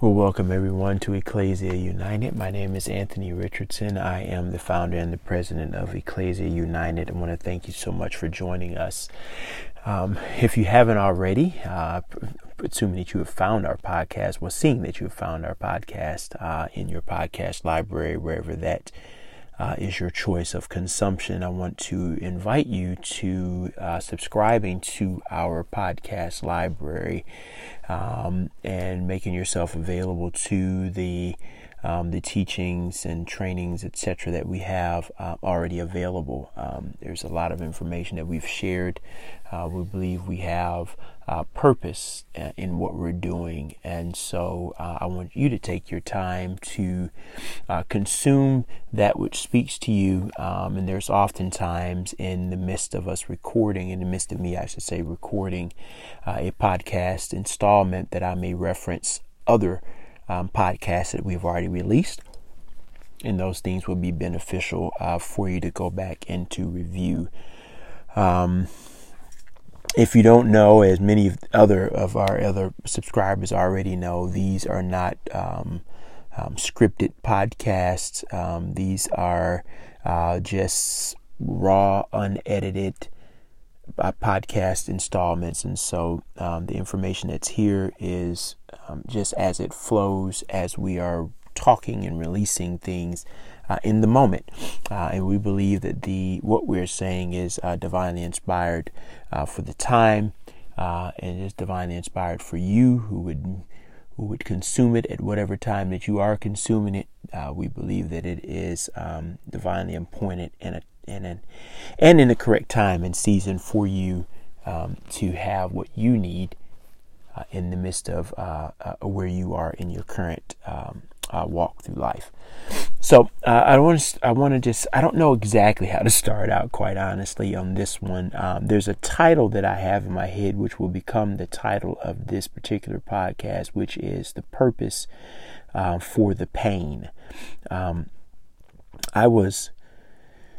Well, welcome everyone to Ecclesia United. My name is Anthony Richardson. I am the founder and the president of Ecclesia United. I want to thank you so much for joining us. Um, if you haven't already, uh, assuming that you have found our podcast, well, seeing that you have found our podcast uh, in your podcast library, wherever that uh, is your choice of consumption, I want to invite you to uh, subscribing to our podcast library um, and making yourself available to the um, the teachings and trainings, etc., that we have uh, already available. Um, there's a lot of information that we've shared. Uh, we believe we have uh, purpose uh, in what we're doing, and so uh, I want you to take your time to uh, consume that which speaks to you. Um, and there's oftentimes in the midst of us recording, in the midst of me, I should say, recording a podcast installment that I may reference other um, podcasts that we've already released. And those things will be beneficial uh, for you to go back and to review. Um, if you don't know, as many other of our other subscribers already know, these are not um, um, scripted podcasts. Um, these are uh, just raw, unedited uh, podcast installments. And so um, the information that's here is um, just as it flows as we are talking and releasing things uh, in the moment. Uh, and we believe that the what we're saying is uh, divinely inspired uh, for the time uh, and is divinely inspired for you who would who would consume it at whatever time that you are consuming it. Uh, we believe that it is um, divinely appointed and a, and an, and in the correct time and season for you um, to have what you need in the midst of where you are in your current um, uh, walk through life. So uh, I want to I want to just I don't know exactly how to start out quite honestly on this one. Um, there's a title that I have in my head which will become the title of this particular podcast, which is the purpose uh, for the pain. Um, I was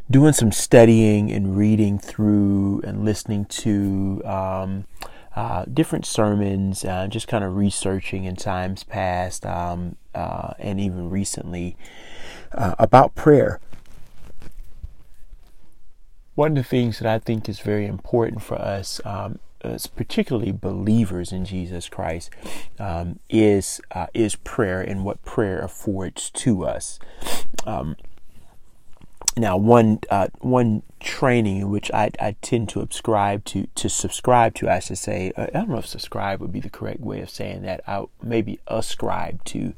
doing some studying and reading through and listening to um, uh, different sermons, uh, just kind of researching in times past um, uh, and even recently uh, about prayer. One of the things that I think is very important for us, um, as particularly believers in Jesus Christ, um, is uh, is prayer and what prayer affords to us. Now, one uh, one training in which I, I tend to subscribe to to subscribe to, I should say, uh, I don't know if subscribe would be the correct way of saying that. I maybe ascribe to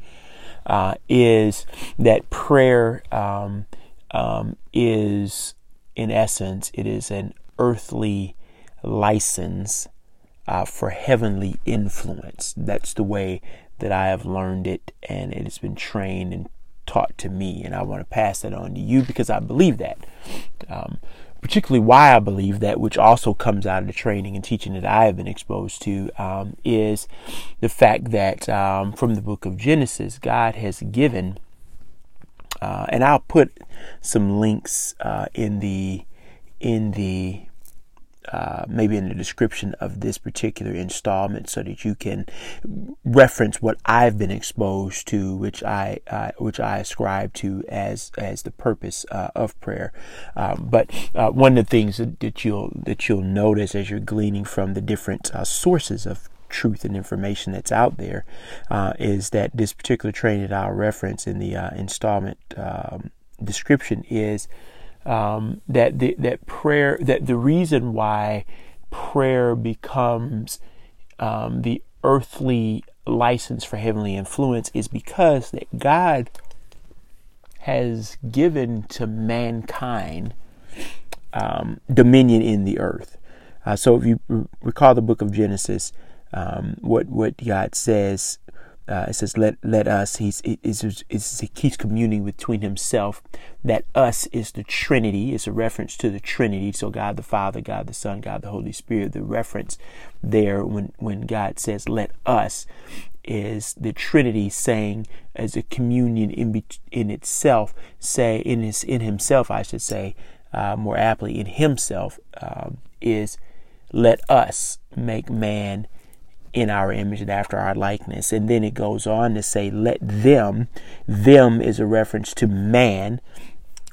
uh, is that prayer um, um, is, in essence, it is an earthly license uh, for heavenly influence. That's the way that I have learned it, and it has been trained and taught to me, and I want to pass that on to you because I believe that. Um, particularly why I believe that, which also comes out of the training and teaching that I have been exposed to, um, is the fact that um, from the book of Genesis, God has given, uh, and I'll put some links uh, in the in the uh, maybe in the description of this particular installment so that you can reference what I've been exposed to, which I uh, which I ascribe to as as the purpose uh, of prayer. Um, but uh, one of the things that, that, you'll that you'll notice as you're gleaning from the different uh, sources of truth and information that's out there is that this particular training that I'll reference in the installment um, description is um, that the, that prayer that the reason why prayer becomes um, the earthly license for heavenly influence is because that God has given to mankind um, dominion in the earth. Uh, so if you recall the book of Genesis, um, what what God says uh, it says, "Let let us." He's is he's communing between himself. That us is the Trinity. It's a reference to the Trinity. So God the Father, God the Son, God the Holy Spirit. The reference there when when God says, "Let us," is the Trinity saying as a communion in be, in itself. Say in his in himself, I should say uh, more aptly in himself um, is, "Let us make man." In our image and after our likeness. And then it goes on to say, let them, them is a reference to man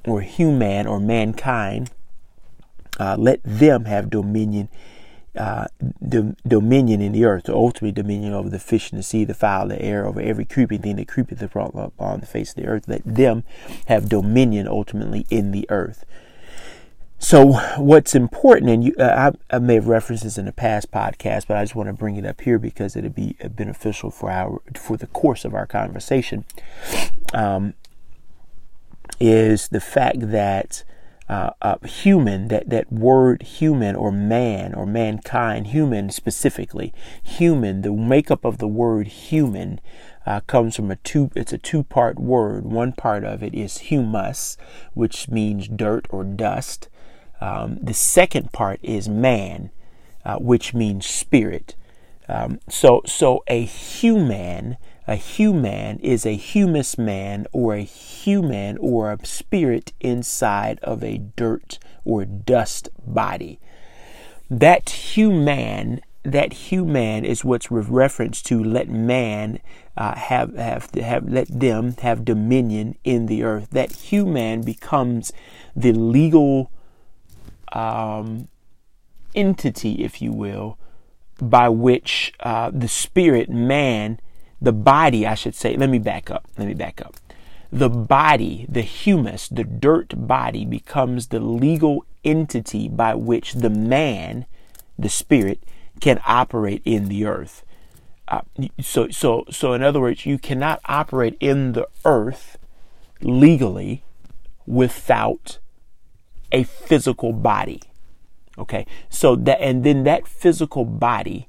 or human or mankind. Uh, let them have dominion, uh, do, dominion in the earth, the ultimate dominion over the fish in the sea, the fowl, the air, over every creeping thing that creepeth upon the face of the earth. Let them have dominion ultimately in the earth. So, what's important, and you, uh, I, I, may have referenced this in a past podcast, but I just want to bring it up here because it'll be uh, beneficial for our for the course of our conversation. Um, is the fact that uh, uh, human, that that word human or man or mankind, human specifically, human, the makeup of the word human uh, comes from a two. It's a two-part word. One part of it is humus, which means dirt or dust um, the second part is man, uh, which means spirit. Um, so, so a human, a human is a humus man or a human or a spirit inside of a dirt or dust body. That human, that human is what's with reference to let man uh, have have have let them have dominion in the earth. That human becomes the legal um, entity, if you will, by which uh, the spirit, man, the body, I should say, let me back up. Let me back up. The body, the humus, the dirt body becomes the legal entity by which the man, the spirit, can operate in the earth. Uh, so, so, so, in other words, you cannot operate in the earth legally without a physical body. Okay, so that and then that physical body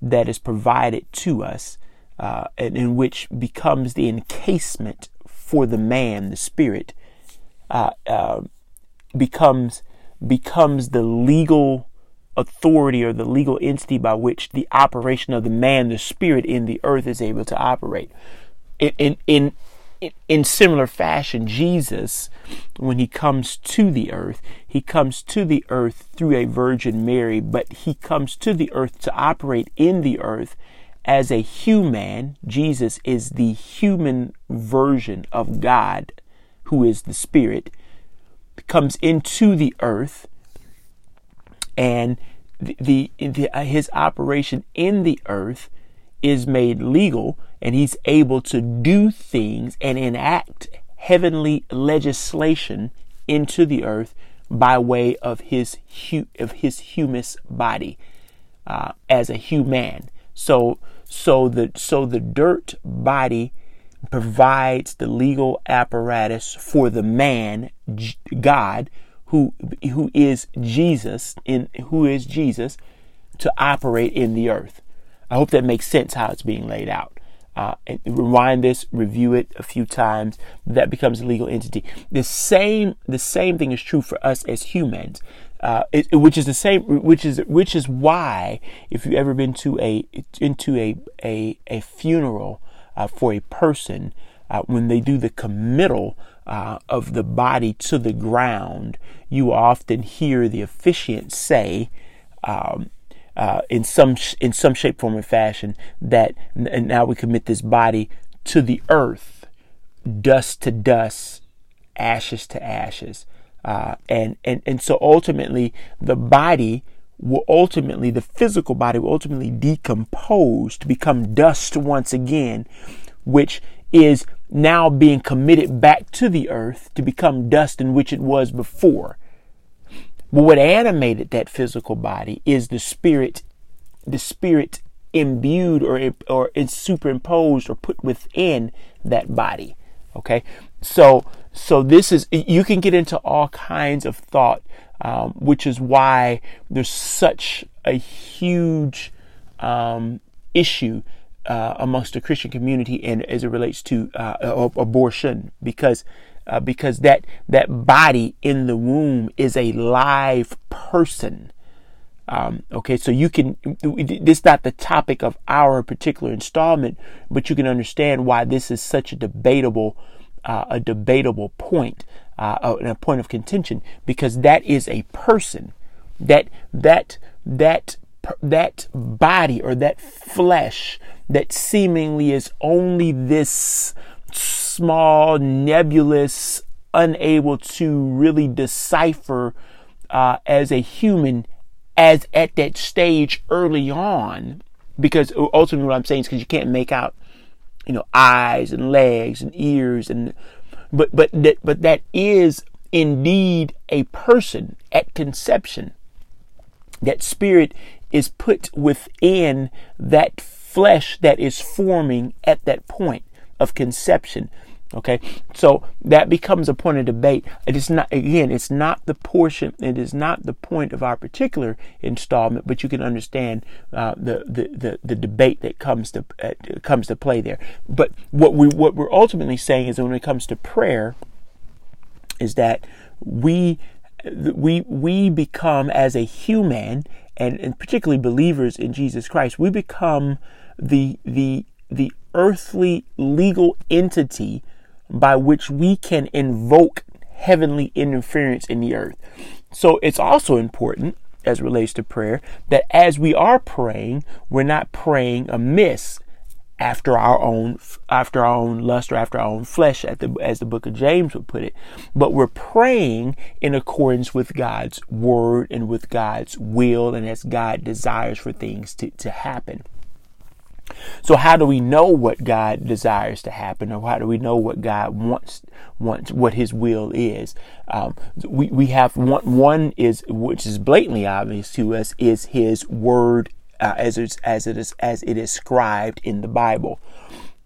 that is provided to us, uh, and in which becomes the encasement for the man, the spirit, uh, uh, becomes becomes the legal authority or the legal entity by which the operation of the man, the spirit in the earth is able to operate. In in in, in similar fashion, Jesus, when he comes to the earth, he comes to the earth through a Virgin Mary, but he comes to the earth to operate in the earth as a human. Jesus is the human version of God, who is the Spirit, comes into the earth, and the, the, the uh, his operation in the earth is made legal and he's able to do things and enact heavenly legislation into the earth by way of his hu- of his humus body uh, as a human. So so the so the dirt body provides the legal apparatus for the man God who who is Jesus in who is Jesus to operate in the earth. I hope that makes sense how it's being laid out. Uh, rewind this, review it a few times. That becomes a legal entity. The same, the same thing is true for us as humans, uh, it, which is the same, which is which is why if you've ever been to a into a a, a funeral uh, for a person, uh, when they do the committal uh, of the body to the ground, you often hear the officiant say. Um, uh, in some in some shape, form, or fashion that and now we commit this body to the earth, dust to dust, ashes to ashes, uh, and and and so ultimately the body will ultimately the physical body will ultimately decompose to become dust once again, which is now being committed back to the earth to become dust in which it was before. But what animated that physical body is the spirit, the spirit imbued or or it's superimposed or put within that body. Okay, so so this is you can get into all kinds of thought, um, which is why there's such a huge um, issue uh, amongst the Christian community and as it relates to uh, abortion because uh, because that that body in the womb is a live person. Um, okay, so you can. This is not the topic of our particular installment, but you can understand why this is such a debatable, uh, a debatable point, uh, a point of contention, because that is a person. That that that that body or that flesh that seemingly is only this small, nebulous, unable to really decipher uh, as a human as at that stage early on. Because ultimately what I'm saying is because you can't make out you know eyes and legs and ears and but but that but that is indeed a person at conception. That spirit is put within that flesh that is forming at that point of conception. Okay, so that becomes a point of debate. It is not, again, it's not the portion, it is not the point of our particular installment, but you can understand uh, the, the, the, the, debate that comes to, uh, comes to play there. But what, we, what we're ultimately saying is when it comes to prayer, is that we, we, we become as a human, and, and particularly believers in Jesus Christ, we become the, the, the earthly legal entity by which we can invoke heavenly interference in the earth. So it's also important as relates to prayer that as we are praying, we're not praying amiss after our own after our own lust or after our own flesh the, as the book of James would put it but we're praying in accordance with God's word and with God's will and as God desires for things to, to happen so how do we know what God desires to happen, or how do we know what God wants, wants what His will is? Um, we we have one one is which is blatantly obvious to us is His word uh, as it, as it is as it is scribed in the Bible.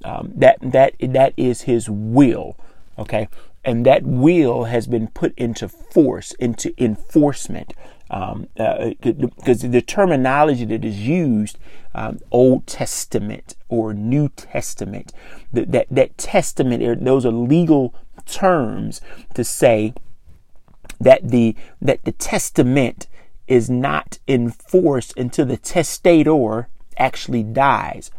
Um, that that that is His will. Okay, and that will has been put into force, into enforcement um, uh, because the terminology that is used, um, Old Testament or New Testament, that, that, that testament, those are legal terms to say that the, that the testament is not enforced until the testator actually dies.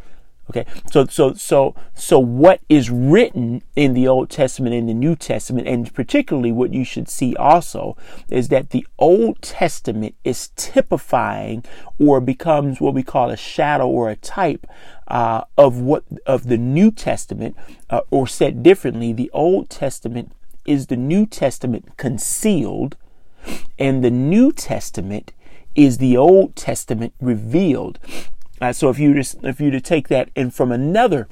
Okay, so so so so what is written in the Old Testament and the New Testament, and particularly what you should see also is that the Old Testament is typifying or becomes what we call a shadow or a type uh, of what of the New Testament, uh, or said differently, the Old Testament is the New Testament concealed, and the New Testament is the Old Testament revealed. Uh, so if you just if you to take that and from another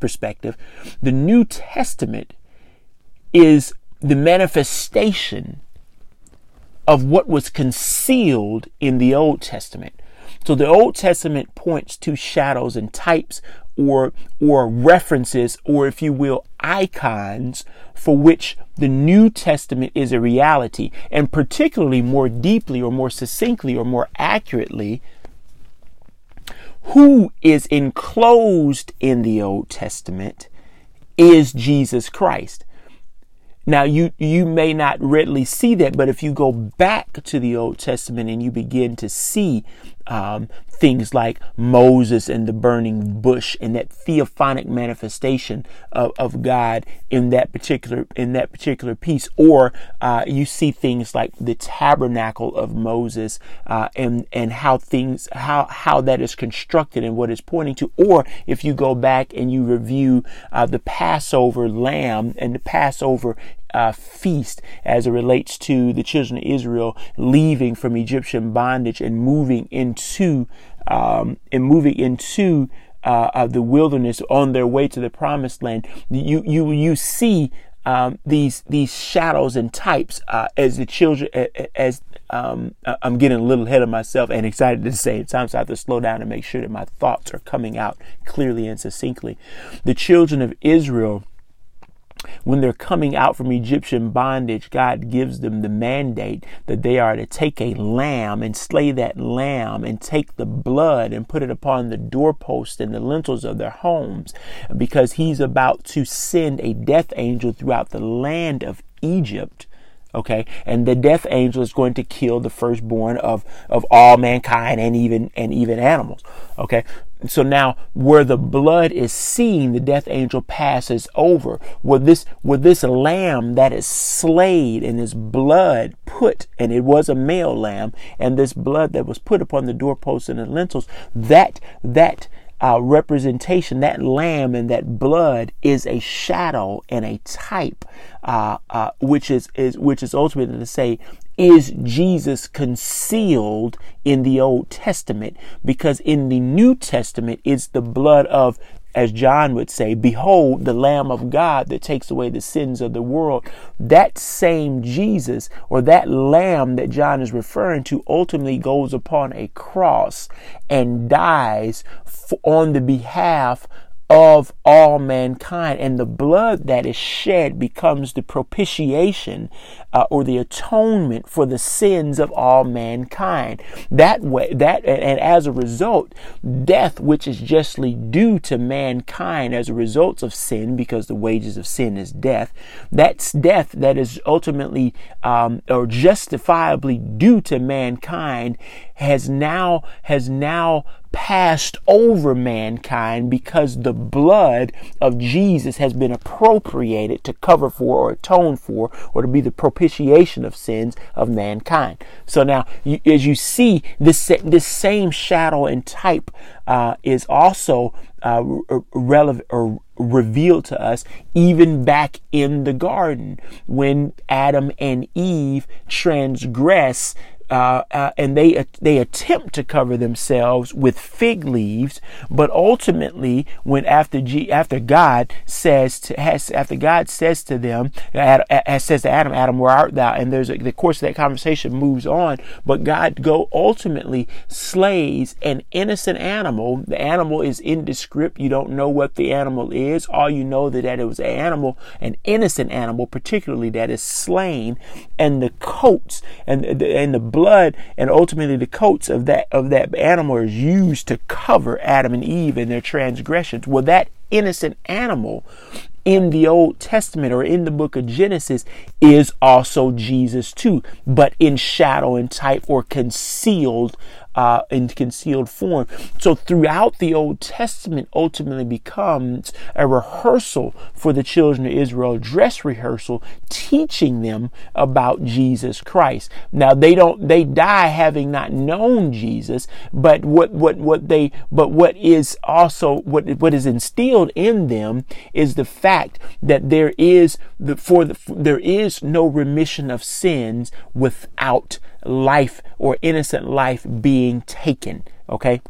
perspective, the New Testament is the manifestation of what was concealed in the Old Testament. So the Old Testament points to shadows and types or or references or if you will icons for which the New Testament is a reality and particularly more deeply or more succinctly or more accurately who is enclosed in the Old Testament is Jesus Christ. Now you you may not readily see that, but if you go back to the Old Testament and you begin to see um, things like Moses and the burning bush and that theophanic manifestation of, of God in that particular in that particular piece, or uh, you see things like the tabernacle of Moses uh, and and how things how how that is constructed and what it's pointing to, or if you go back and you review uh, the Passover lamb and the Passover uh, feast as it relates to the children of Israel leaving from Egyptian bondage and moving into um, and moving into uh, uh, the wilderness on their way to the promised land. You you you see um, these these shadows and types uh, as the children as um, I'm getting a little ahead of myself and excited at the same time, so I have to slow down and make sure that my thoughts are coming out clearly and succinctly. The children of Israel when they're coming out from Egyptian bondage, God gives them the mandate that they are to take a lamb and slay that lamb and take the blood and put it upon the doorpost and the lintels of their homes because he's about to send a death angel throughout the land of Egypt okay? And the death angel is going to kill the firstborn of of all mankind and even and even animals okay so now where the blood is seen, the death angel passes over. Where this, where this lamb that is slayed and his blood put, and it was a male lamb, and this blood that was put upon the doorposts and the lintels, that that uh, representation, that lamb and that blood is a shadow and a type, uh, uh, which is, is which is ultimately to say, is Jesus concealed in the Old Testament? Because in the New Testament, it's the blood of as John would say, Behold the Lamb of God that takes away the sins of the world. That same Jesus or that Lamb that John is referring to ultimately goes upon a cross and dies on the behalf of all mankind. And the blood that is shed becomes the propitiation uh, or the atonement for the sins of all mankind. That way, that, and as a result, death, which is justly due to mankind as a result of sin, because the wages of sin is death, that's death that is ultimately um, or justifiably due to mankind has now has now passed over mankind because the blood of Jesus has been appropriated to cover for or atone for or to be the propitiation of sins of mankind. So now, you, as you see, this, this same shadow and type uh, is also uh, relevant or revealed to us even back in the garden when Adam and Eve transgress uh, uh, and they they attempt to cover themselves with fig leaves, but ultimately, when after G, after God says to has after God says to them, Adam, says to Adam, Adam, where art thou? And there's a, the course of that conversation moves on, but God go ultimately slays an innocent animal. The animal is indescript. You don't know what the animal is. All you know that, that it was an animal, an innocent animal, particularly that is slain, and the coats and the, and the blood and ultimately the coats of that of that animal is used to cover Adam and Eve in their transgressions. Well, that innocent animal in the Old Testament or in the book of Genesis is also Jesus too, but in shadow and type or concealed uh, in concealed form. So throughout the Old Testament ultimately becomes a rehearsal for the children of Israel, dress rehearsal, teaching them about Jesus Christ. Now they don't, they die having not known Jesus, but what, what, what they, but what is also, what, what is instilled in them is the fact that there is the, for the, there is no remission of sins without life or innocent life being taken. Okay.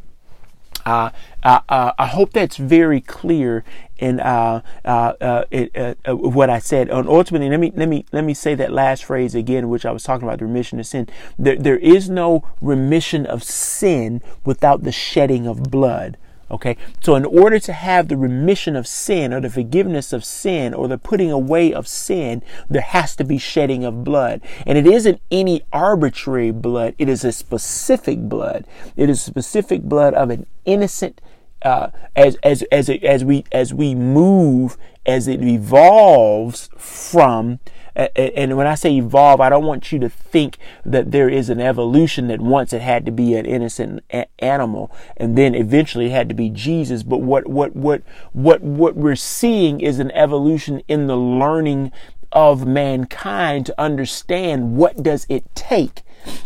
Uh, uh, uh, I hope that's very clear in uh, uh, uh, it, what I said. And ultimately, let me let me let me say that last phrase again, which I was talking about the remission of sin. There, there is no remission of sin without the shedding of blood. Okay, so in order to have the remission of sin or the forgiveness of sin or the putting away of sin, there has to be shedding of blood. And it isn't any arbitrary blood, it is a specific blood. It is specific blood of an innocent uh, as as as as we as we move as it evolves from and when I say evolve, I don't want you to think that there is an evolution that once it had to be an innocent animal and then eventually it had to be Jesus. But what, what, what, what, what we're seeing is an evolution in the learning of mankind to understand what does it take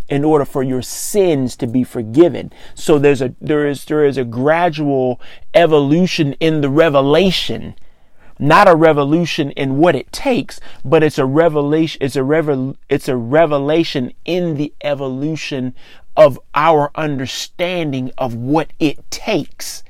in order for your sins to be forgiven. So there's a there is there is a gradual evolution in the revelation not a revolution in what it takes, but it's a revelation, it's a revel, it's a revelation in the evolution of our understanding of what it takes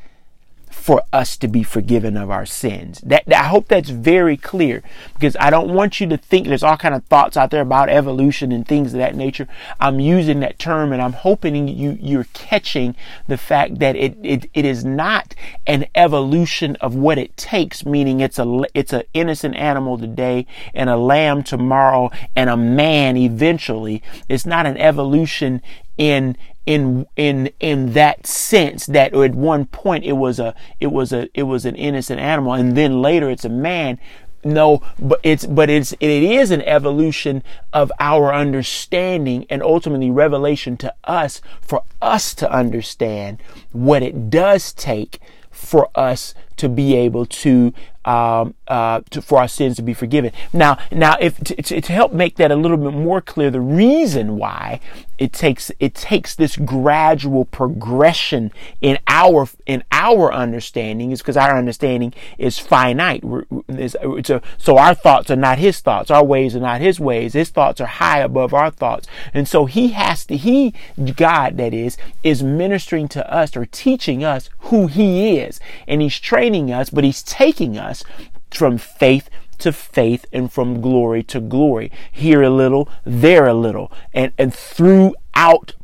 for us to be forgiven of our sins. That, I hope that's very clear because I don't want you to think there's all kind of thoughts out there about evolution and things of that nature. I'm using that term and I'm hoping you you're catching the fact that it it, it is not an evolution of what it takes, meaning it's a it's an innocent animal today and a lamb tomorrow and a man eventually. It's not an evolution in in in in that sense that at one point it was a it was a it was an innocent animal and then later it's a man. No but it's but it's it is an evolution of our understanding and ultimately revelation to us for us to understand what it does take for us to be able to um, uh, to, for our sins to be forgiven. Now, now, if to, to, help make that a little bit more clear, the reason why it takes it takes this gradual progression in our in our understanding is because our understanding is finite. It's, it's a, so our thoughts are not His thoughts, our ways are not His ways. His thoughts are high above our thoughts, and so He has to He God that is is ministering to us or teaching us who He is, and He's training us, but He's taking us us from faith to faith and from glory to glory. Here a little, there a little. And, and throughout,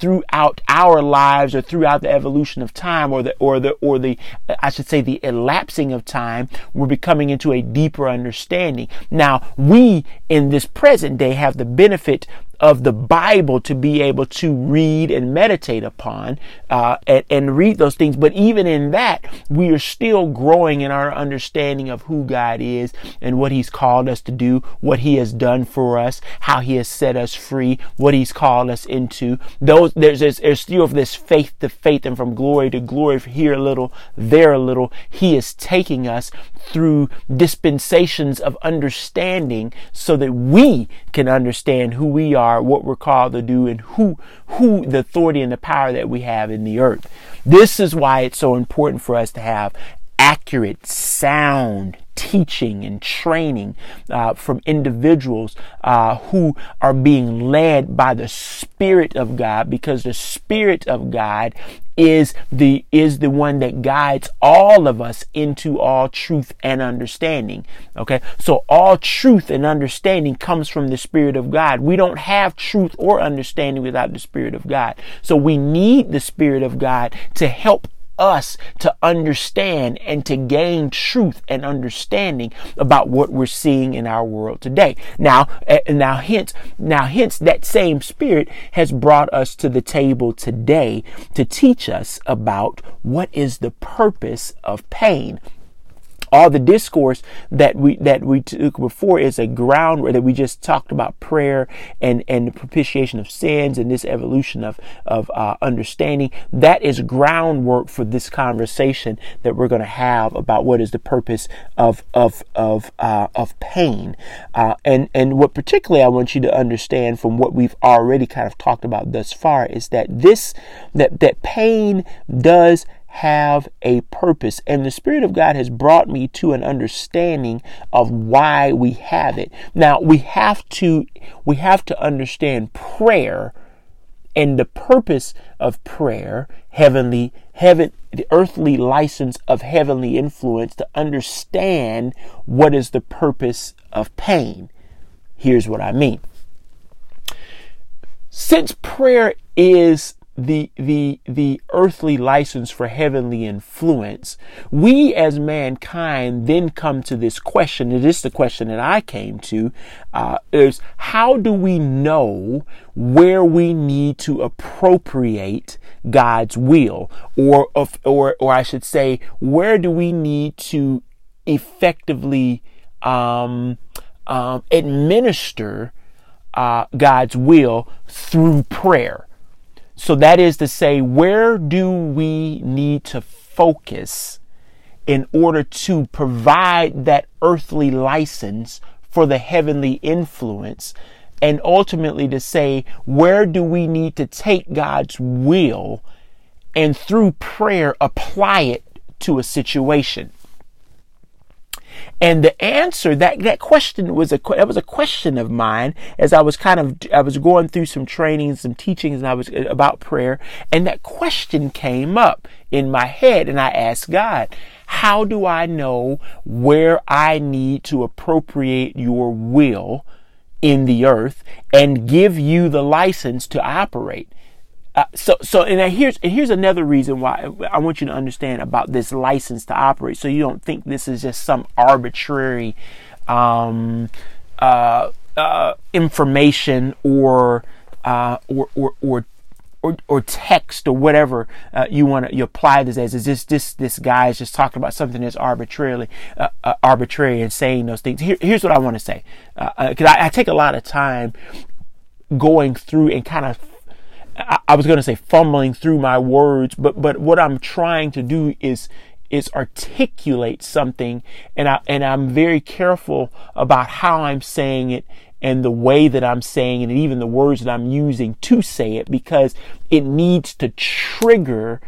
throughout our lives or throughout the evolution of time or the, or the, or the, I should say the elapsing of time, we're becoming into a deeper understanding. Now, we in this present day have the benefit of the Bible to be able to read and meditate upon uh, and, and, read those things. But even in that, we are still growing in our understanding of who God is and what He's called us to do, what He has done for us, how He has set us free, what He's called us into. Those there's, there's, there's still of this faith to faith and from glory to glory, here a little, there a little. He is taking us through dispensations of understanding so that we can understand who we are are, what we're called to do, and who who the authority and the power that we have in the earth. This is why it's so important for us to have accurate, sound teaching and training uh, from individuals uh, who are being led by the Spirit of God, because the Spirit of God is the is the one that guides all of us into all truth and understanding okay? So all truth and understanding comes from the spirit of god. We don't have truth or understanding without the spirit of god. So we need the spirit of god to help us to understand and to gain truth and understanding about what we're seeing in our world today. Now, eh, now hence, now hence that same spirit has brought us to the table today to teach us about what is the purpose of pain all the discourse that we that we took before is a ground that we just talked about prayer and and the propitiation of sins and this evolution of of uh, understanding. That is groundwork for this conversation that we're going to have about what is the purpose of of of uh, of pain. Uh, and and what particularly I want you to understand from what we've already kind of talked about thus far is that this that that pain does have a purpose. And the Spirit of God has brought me to an understanding of why we have it. Now we have to, we have to understand prayer and the purpose of prayer, heavenly, heaven, the earthly license of heavenly influence to understand what is the purpose of pain. Here's what I mean. Since prayer is the the the earthly license for heavenly influence we as mankind then come to this question. It is the question that i came to uh, is how do we know where we need to appropriate god's will? Or or or i should say where do we need to effectively um, um, administer uh, god's will through prayer so that is to say, where do we need to focus in order to provide that earthly license for the heavenly influence? And ultimately to say, where do we need to take God's will and through prayer apply it to a situation? And the answer that that question was a that was a question of mine as I was kind of I was going through some trainings, some teachings, and I was uh, about prayer, and that question came up in my head, and I asked God, "How do I know where I need to appropriate Your will?" in the earth and give you the license to operate. Uh, so, so, and here's and here's another reason why I want you to understand about this license to operate, so you don't think this is just some arbitrary um, uh, uh, information or, uh, or or or or, or text or whatever uh, you want to you apply this as is this this this guy is just talking about something that's arbitrarily arbitrary and saying those things. Here, here's what I want to say because I, I, take a lot of time going through and kind of I, was going to say fumbling through my words, but but what I'm trying to do is is articulate something and I and I'm very careful about how I'm saying it and the way that I'm saying it and even the words that I'm using to say it because it needs to trigger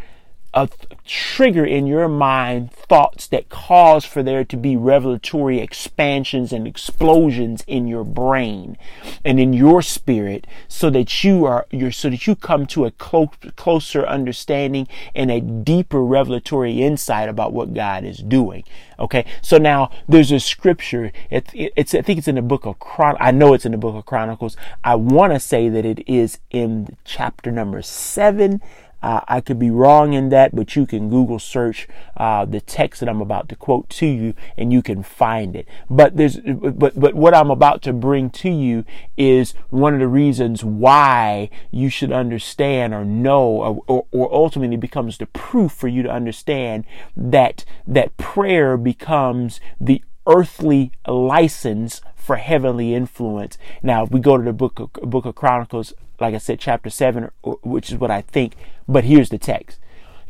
a trigger in your mind thoughts that cause for there to be revelatory expansions and explosions in your brain and in your spirit so that you are you so that you come to a clo- closer understanding and a deeper revelatory insight about what God is doing okay? So now there's a scripture it's, it's I think it's in the book of Chron I know it's in the book of Chronicles. I want to say that it is in chapter number 7 uh, I could be wrong in that, but you can Google search uh, the text that I'm about to quote to you, and you can find it. But there's, but but what I'm about to bring to you is one of the reasons why you should understand or know, or, or, or ultimately becomes the proof for you to understand that that prayer becomes the earthly license for heavenly influence. Now, if we go to the book of, book of Chronicles, like I said, chapter 7, which is what I think, but here's the text.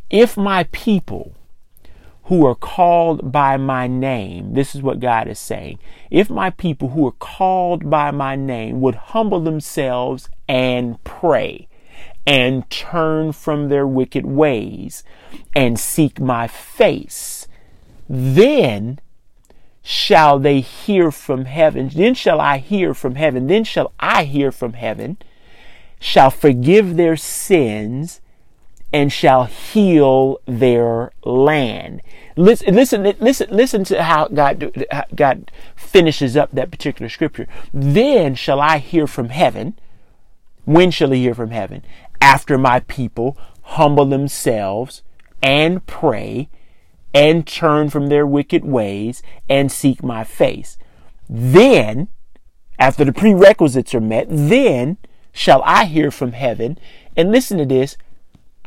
If my people who are called by my name, this is what God is saying. If my people who are called by my name would humble themselves and pray and turn from their wicked ways and seek my face, then shall they hear from heaven. Then shall I hear from heaven. Then shall I hear from heaven, shall forgive their sins, and shall heal their land. Listen, listen, listen, listen to how God, God finishes up that particular scripture. Then shall I hear from heaven. When shall he hear from heaven? After my people humble themselves and pray and turn from their wicked ways and seek my face. Then, after the prerequisites are met, then shall I hear from heaven. And listen to this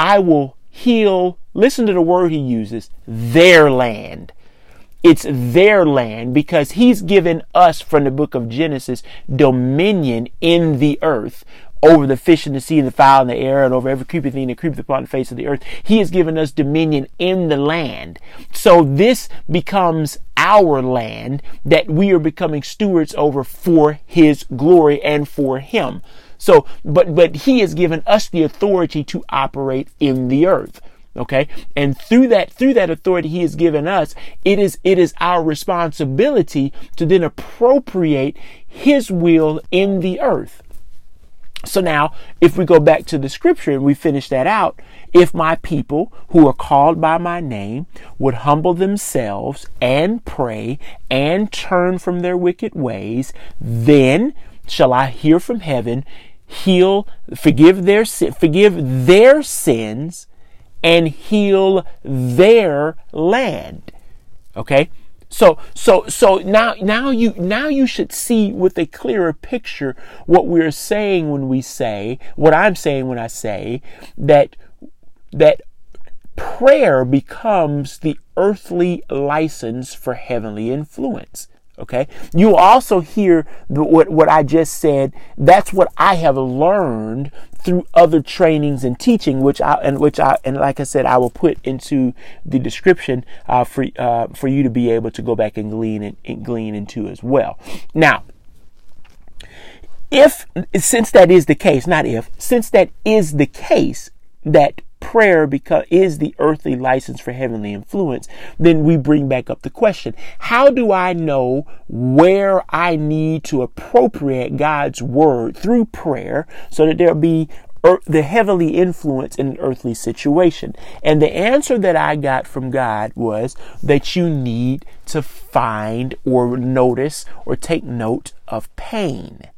I will heal, listen to the word he uses, their land. It's their land because he's given us from the book of Genesis dominion in the earth over the fish in the sea and the fowl in the air and over every creeping thing that creepeth upon the face of the earth. He has given us dominion in the land. So this becomes our land that we are becoming stewards over for his glory and for him. So, but, but he has given us the authority to operate in the earth. Okay. And through that, through that authority he has given us, it is, it is our responsibility to then appropriate his will in the earth. So now, if we go back to the scripture and we finish that out, if my people who are called by my name would humble themselves and pray and turn from their wicked ways, then shall I hear from heaven, heal, forgive their forgive their sins and heal their land. Okay? So, so, so now, now you, now you should see with a clearer picture what we're saying when we say, what I'm saying when I say that, that prayer becomes the earthly license for heavenly influence. Okay. You also hear the, what, what I just said. That's what I have learned through other trainings and teaching, which I, and which I, and like I said, I will put into the description, uh, for, uh, for you to be able to go back and glean and, and glean into as well. Now, if, since that is the case, not if, since that is the case, that prayer because is the earthly license for heavenly influence, then we bring back up the question, how do I know where I need to appropriate God's word through prayer so that there'll be the heavenly influence in an earthly situation. And the answer that I got from God was that you need to find or notice or take note of pain.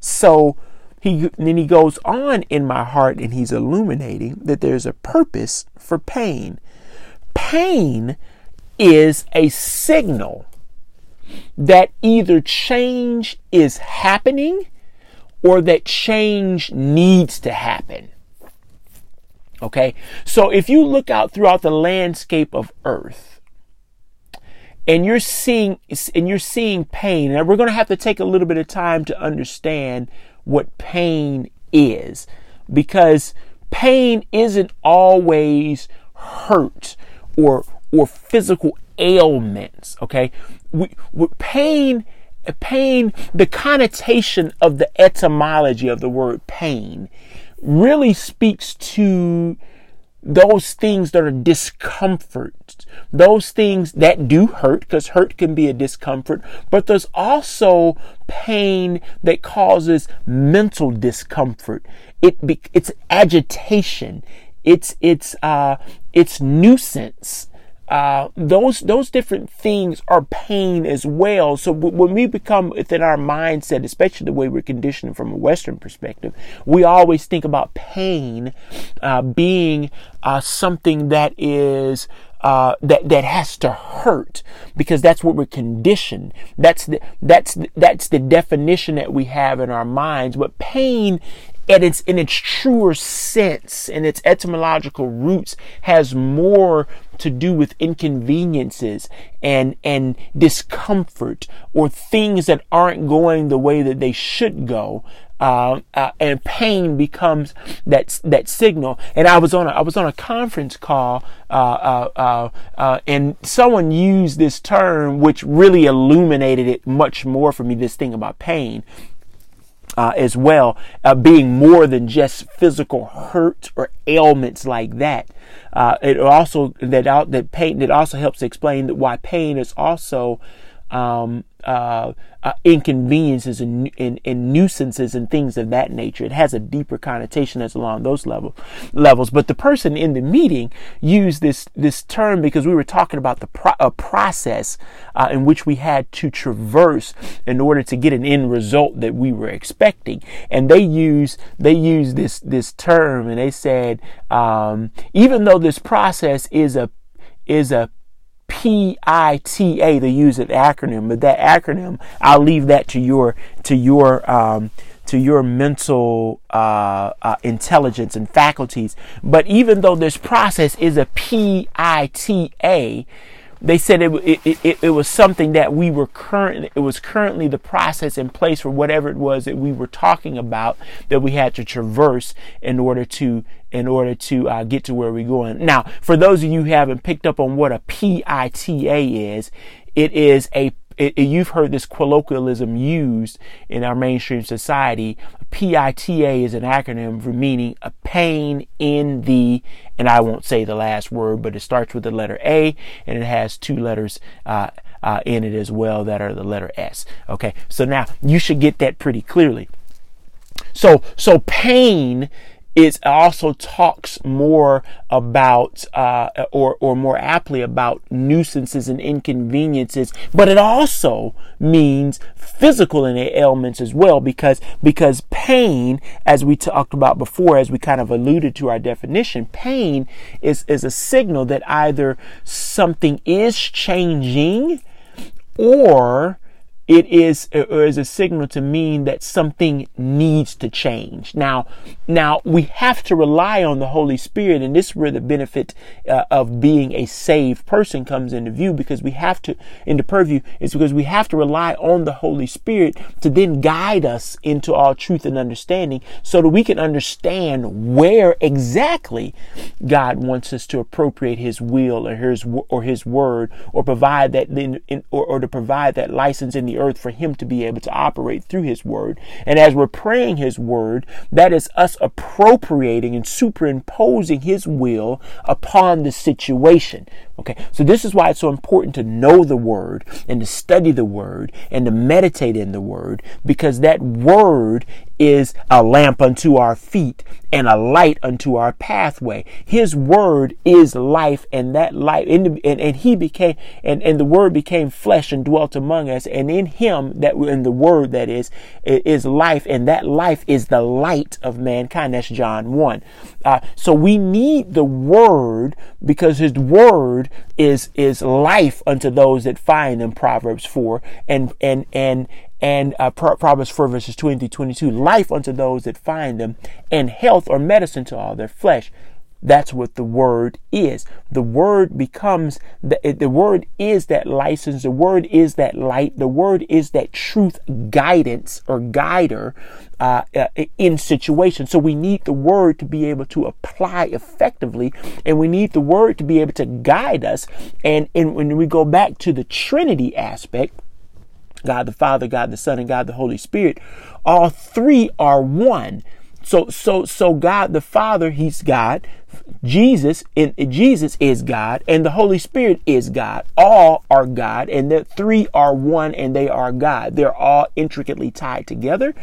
So, he then he goes on in my heart and he's illuminating that there's a purpose for pain. Pain is a signal that either change is happening or that change needs to happen. Okay? So if you look out throughout the landscape of earth and you're seeing and you're seeing pain and we're going to have to take a little bit of time to understand what pain is because pain isn't always hurt or or physical ailments. Okay, we, we pain pain, the connotation of the etymology of the word pain really speaks to those things that are discomfort, those things that do hurt, because hurt can be a discomfort, but there's also pain that causes mental discomfort. It it's agitation. It's it's uh it's nuisance uh, those those different things are pain as well. So w- when we become within our mindset, especially the way we're conditioned from a Western perspective, we always think about pain uh, being uh, something that is uh, that that has to hurt because that's what we're conditioned. That's the that's that's the definition that we have in our minds. But pain at its in its truer sense in its etymological roots has more to do with inconveniences and and discomfort or things that aren't going the way that they should go uh, uh, and pain becomes that that signal. And I was on a, I was on a conference call, uh, uh, uh, uh, and someone used this term, which really illuminated it much more for me. This thing about pain as well, being more than just physical hurt or ailments like that. It also that out that pain that also helps explain why pain is also um, uh, uh, inconveniences and, and, and, nuisances and things of that nature. It has a deeper connotation that's along those level levels. But the person in the meeting used this this term because we were talking about the pro- a process uh, in which we had to traverse in order to get an end result that we were expecting. And they use they use this this term and they said um, even though this process is a is a PITA. They use an acronym, but that acronym, I'll leave that to your to your um, to your mental uh, uh, intelligence and faculties. But even though this process is a PITA, they said it, it, it, it, was something that we were current it was currently the process in place for whatever it was that we were talking about that we had to traverse in order to in order to uh, get to where we're going. Now for those of you who haven't picked up on what a PITA is it is a it, it, you've heard this colloquialism used in our mainstream society. PITA is an acronym for meaning a pain in the, and I won't say the last word, but it starts with the letter A and it has two letters uh, uh, in it as well that are the letter S. Okay, so now you should get that pretty clearly. So, so pain it also talks more about, uh, or, or more aptly about nuisances and inconveniences, but it also means physical ailments as well, because, because pain, as we talked about before, as we kind of alluded to our definition, pain is, is a signal that either something is changing or it is or is a signal to mean that something needs to change. Now, now we have to rely on the Holy Spirit, and this is where the benefit uh, of being a saved person comes into view, because we have to into purview is because we have to rely on the Holy Spirit to then guide us into all truth and understanding, so that we can understand where exactly God wants us to appropriate His will or His or His word, or provide that in, or, or to provide that license in the earth for him to be able to operate through his word. And as we're praying his word, that is us appropriating and superimposing his will upon the situation. Okay, so this is why it's so important to know the word and to study the word and to meditate in the word because that word is a lamp unto our feet and a light unto our pathway. His word is life and that life and, and, and he became and, and the word became flesh and dwelt among us and in him that in the word that is is life and that life is the light of mankind. That's John 1. Uh, so we need the word because his word is is life unto those that find them. Proverbs 4 and and and and uh, Proverbs 4 verses 20 22 life unto those that find them and health or medicine to all their flesh That's what the word is. The word becomes the, the word is that license. The word is that light. The word is that truth guidance or guider uh, uh, in situations. So we need the word to be able to apply effectively, and we need the word to be able to guide us. And, and when we go back to the Trinity aspect, God the Father, God the Son, and God the Holy Spirit, all three are one. So, so, so God the Father, He's God. Jesus in Jesus is God and the Holy Spirit is God. All are God and the three are one and they are God. They're all intricately tied together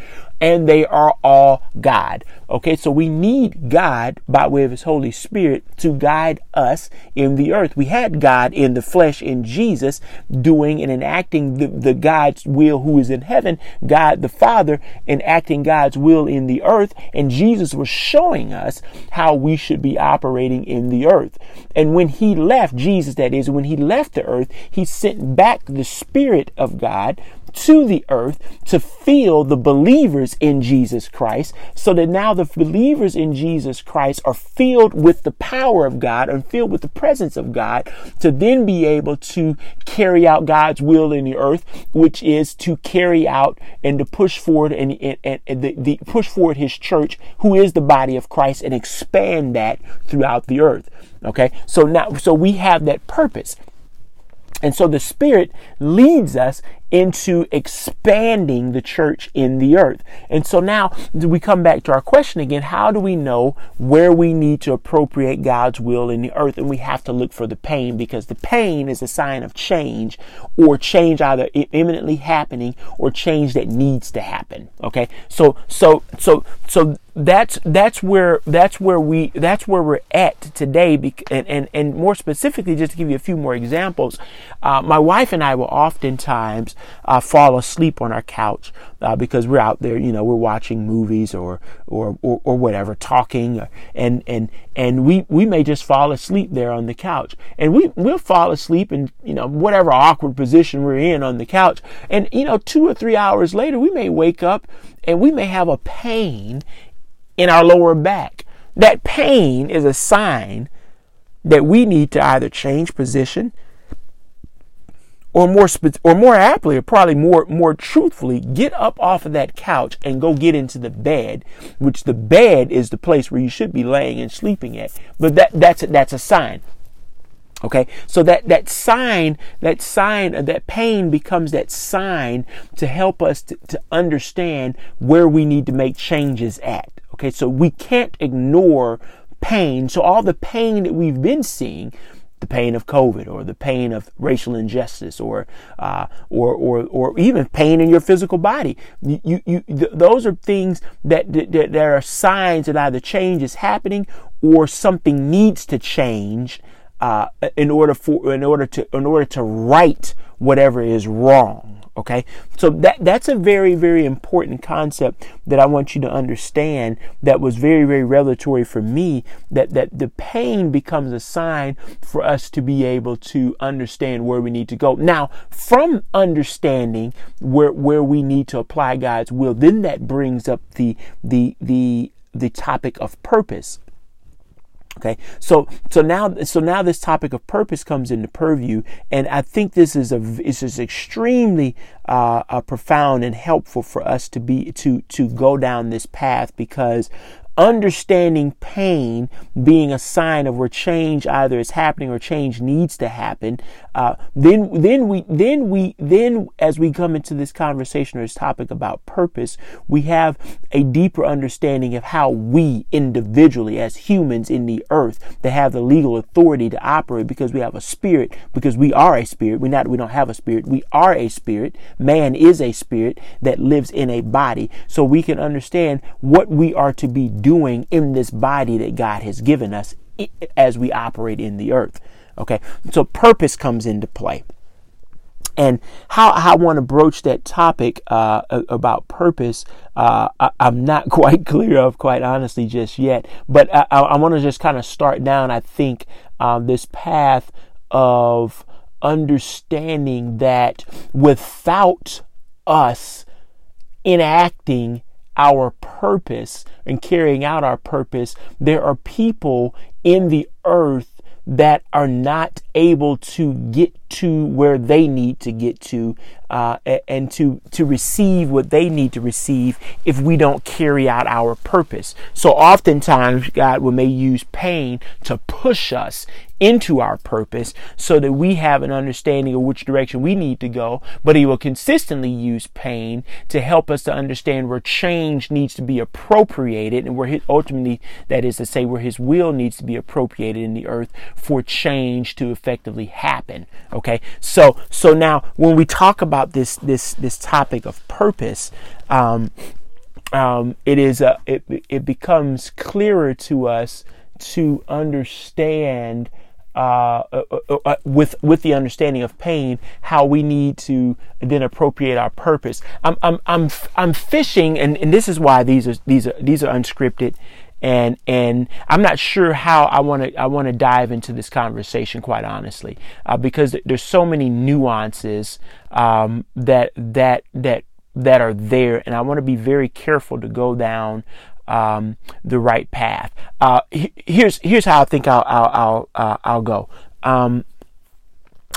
and they are all God. Okay, so we need God by way of His Holy Spirit to guide us in the earth. We had God in the flesh in Jesus doing and enacting the, the God's will who is in heaven, God the Father enacting God's will in the earth, and Jesus was showing us how we should be operating in the earth. And when He left, Jesus that is, when He left the earth, He sent back the Spirit of God to the earth to fill the believers in Jesus Christ so that now the believers in Jesus Christ are filled with the power of God and filled with the presence of God to then be able to carry out God's will in the earth, which is to carry out and to push forward and, and, and the, the push forward his church, who is the body of Christ, and expand that throughout the earth. Okay. So now, so we have that purpose. And so the Spirit leads us into expanding the church in the earth. And so now we come back to our question again. How do we know where we need to appropriate God's will in the earth? And we have to look for the pain because the pain is a sign of change or change either imminently happening or change that needs to happen. Okay. So, so, so, so that's that's where that's where we that's where we're at today and and, and more specifically just to give you a few more examples uh, my wife and i will oftentimes uh, fall asleep on our couch uh, because we're out there, you know, we're watching movies or or or, or whatever, talking, uh, and and and we we may just fall asleep there on the couch, and we we'll fall asleep in you know whatever awkward position we're in on the couch, and you know two or three hours later we may wake up and we may have a pain in our lower back. That pain is a sign that we need to either change position or more or more aptly or probably more more truthfully get up off of that couch and go get into the bed which the bed is the place where you should be laying and sleeping at. But that that's a, that's a sign. Okay? So that that sign that sign uh, that pain becomes that sign to help us to, to understand where we need to make changes at. Okay? So we can't ignore pain. So all the pain that we've been seeing the pain of COVID or the pain of racial injustice or uh, or, or or even pain in your physical body. You, you, th- those are things that, that, that there are signs that either change is happening or something needs to change uh, in order for in order to in order to right whatever is wrong. Okay. So that, that's a very, very important concept that I want you to understand that was very, very revelatory for me that, that the pain becomes a sign for us to be able to understand where we need to go. Now, from understanding where, where we need to apply God's will, then that brings up the, the, the, the topic of purpose. Okay, so so now so now this topic of purpose comes into purview, and I think this is a this is extremely uh, uh, profound and helpful for us to be to to go down this path because understanding pain being a sign of where change either is happening or change needs to happen, uh, then then we then we then as we come into this conversation or this topic about purpose, we have a deeper understanding of how we individually as humans in the earth that have the legal authority to operate because we have a spirit because we are a spirit. We not we don't have a spirit. We are a spirit. Man is a spirit that lives in a body. So we can understand what we are to be doing in this body that God has given us as we operate in the earth. Okay, so purpose comes into play. And how, I want to broach that topic uh, about purpose, uh, I, am not quite clear of, quite honestly, just yet. But I, I want to just kind of start down, I think, um, this path of understanding that without us enacting our purpose and carrying out our purpose, there are people in the earth that are not able to get to where they need to get to uh, and to to receive what they need to receive if we don't carry out our purpose. So oftentimes God will may use pain to push us into our purpose so that we have an understanding of which direction we need to go, but he will consistently use pain to help us to understand where change needs to be appropriated and where his, ultimately that is to say where his will needs to be appropriated in the earth for change to effectively happen. Okay. So so now when we talk about this this this topic of purpose, um, um, it is a, it it becomes clearer to us to understand. Uh, uh, uh, uh, with with the understanding of pain, how we need to then appropriate our purpose. I'm I'm I'm I'm fishing, and, and this is why these are these are these are unscripted, and and I'm not sure how I want to I want to dive into this conversation quite honestly uh, because there's so many nuances um, that that that that are there and I want to be very careful to go down um, the right path. Uh, here's here's how I think I'll I'll I'll, uh, I'll go. Um,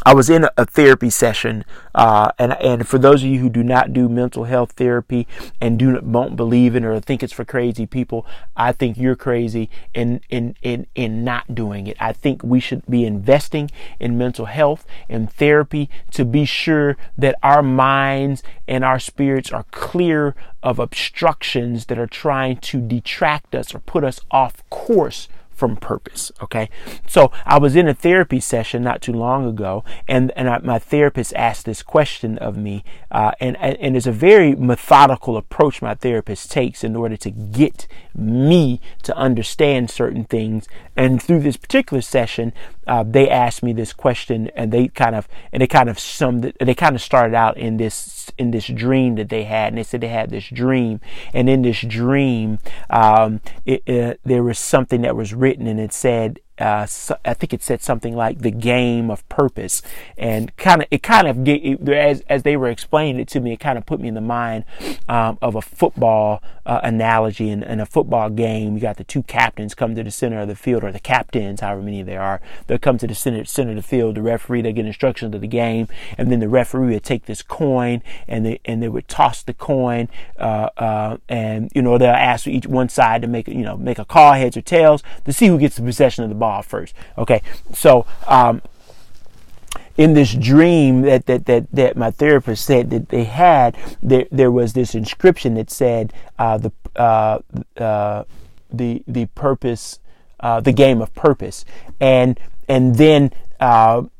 I was in a therapy session, uh, and and for those of you who do not do mental health therapy and do won't believe in it or think it's for crazy people, I think you're crazy in in in in not doing it. I think we should be investing in mental health and therapy to be sure that our minds and our spirits are clear of obstructions that are trying to detract us or put us off course from purpose. Okay. So I was in a therapy session not too long ago and, and I, my therapist asked this question of me. Uh, and, and it's a very methodical approach my therapist takes in order to get me to understand certain things. And through this particular session, uh, they asked me this question and they kind of, and they kind of summed it, they kind of started out in this, in this dream that they had. And they said they had this dream. And in this dream, um, it, uh, there was something that was written and it said, uh, I think it said something like the game of purpose, and kind of it kind of as as they were explaining it to me, it kind of put me in the mind um, of a football uh, analogy. and, in, a football game, you got the two captains come to the center of the field, or the captains, however many there are, they'll come to the center center of the field. The referee they get instructions of the game, and then the referee would take this coin and they and they would toss the coin, uh, uh and you know they'll ask each one side to make you know make a call heads or tails to see who gets the possession of the ball first. Okay, so um, in this dream that, that, that, that my therapist said that they had, there, there was this inscription that said uh, the, uh, uh, the, the purpose, uh, the game of purpose. And, and then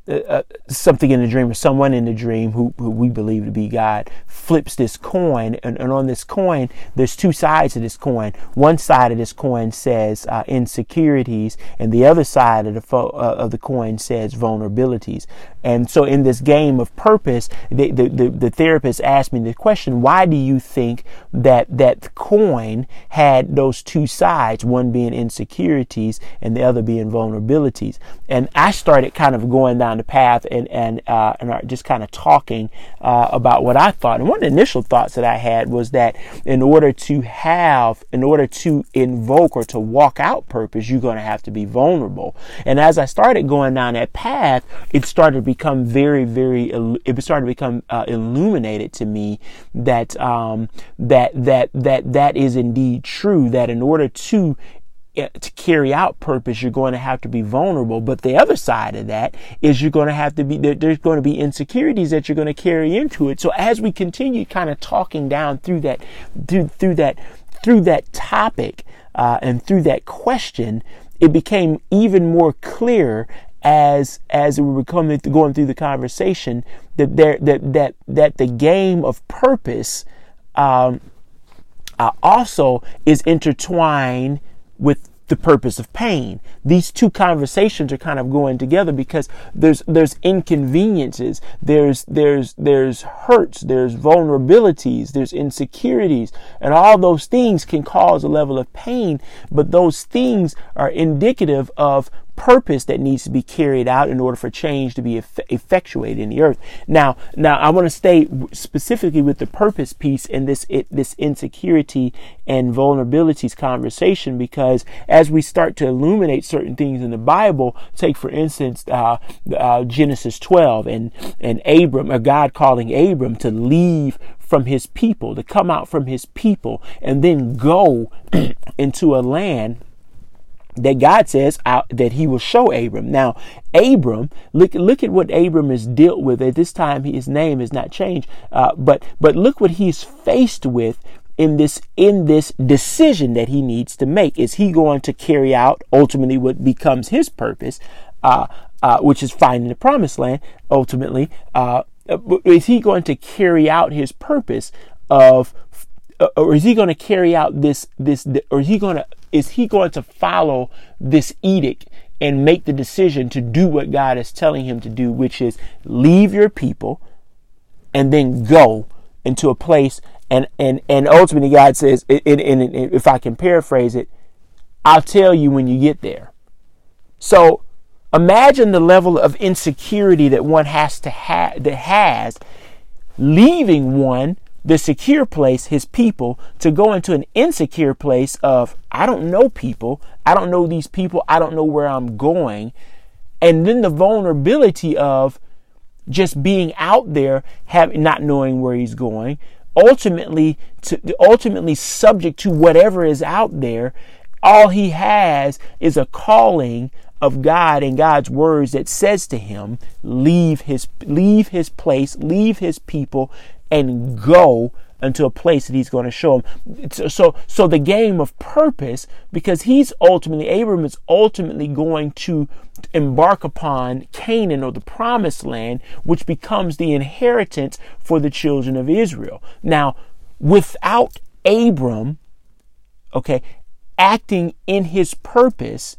uh, uh, something in the dream or someone in the dream who, who we believe to be God flips this coin and, and, on this coin there's two sides of this coin. One side of this coin says uh, insecurities and the other side of the fo- uh, of the coin says vulnerabilities. And so in this game of purpose the, the, the, the therapist asked me the question why do you think that that coin had those two sides one being insecurities and the other being vulnerabilities? And I started kind of going down the path and and uh, and are just kind of talking uh, about what I thought. And one of the initial thoughts that I had was that in order to have, in order to invoke or to walk out purpose, you're going to have to be vulnerable. And as I started going down that path, it started to become very, very. It started to become uh, illuminated to me that um, that that that that is indeed true. That in order to to carry out purpose, you're going to have to be vulnerable. But the other side of that is you're going to have to be, there's going to be insecurities that you're going to carry into it. So as we continue kind of talking down through that, through, through that, through that topic, uh, and through that question, it became even more clear as as we were coming going through the conversation that there that that that the game of purpose um, uh, also is intertwined with the purpose of pain. These two conversations are kind of going together because there's there's inconveniences, there's there's there's hurts, there's vulnerabilities, there's insecurities, and all those things can cause a level of pain, but those things are indicative of purpose that needs to be carried out in order for change to be eff- effectuated in the earth. Now, now I want to stay specifically with the purpose piece in this it, this insecurity and vulnerabilities conversation because as we start to illuminate certain things in the Bible, take for instance uh, uh, Genesis 12 and and Abram, or God calling Abram to leave from his people, to come out from his people, and then go into a land that God says out, that he will show Abram. Now, Abram, look, look at what Abram has dealt with. At this time, his name is not changed. Uh, but, but look what he's faced with in this, in this decision that he needs to make. Is he going to carry out ultimately what becomes his purpose, uh, uh, which is finding the promised land ultimately? Uh, is he going to carry out his purpose of uh, Uh, or is he going to carry out this this or is he going to is he going to follow this edict and make the decision to do what God is telling him to do which is leave your people and then go into a place and and and ultimately God says if I can paraphrase it I'll tell you when you get there. So imagine the level of insecurity that one has to have that has leaving one the secure place, his people, to go into an insecure place of, I don't know people, I don't know these people, I don't know where I'm going. And then the vulnerability of just being out there, having not knowing where he's going, ultimately to ultimately subject to whatever is out there. All he has is a calling of God and God's words that says to him, leave his leave his place, leave his people, and go into a place that he's going to show him. So, so the game of purpose, because he's ultimately, Abram is ultimately going to embark upon Canaan or the promised land, which becomes the inheritance for the children of Israel. Now, without Abram, okay, acting in his purpose,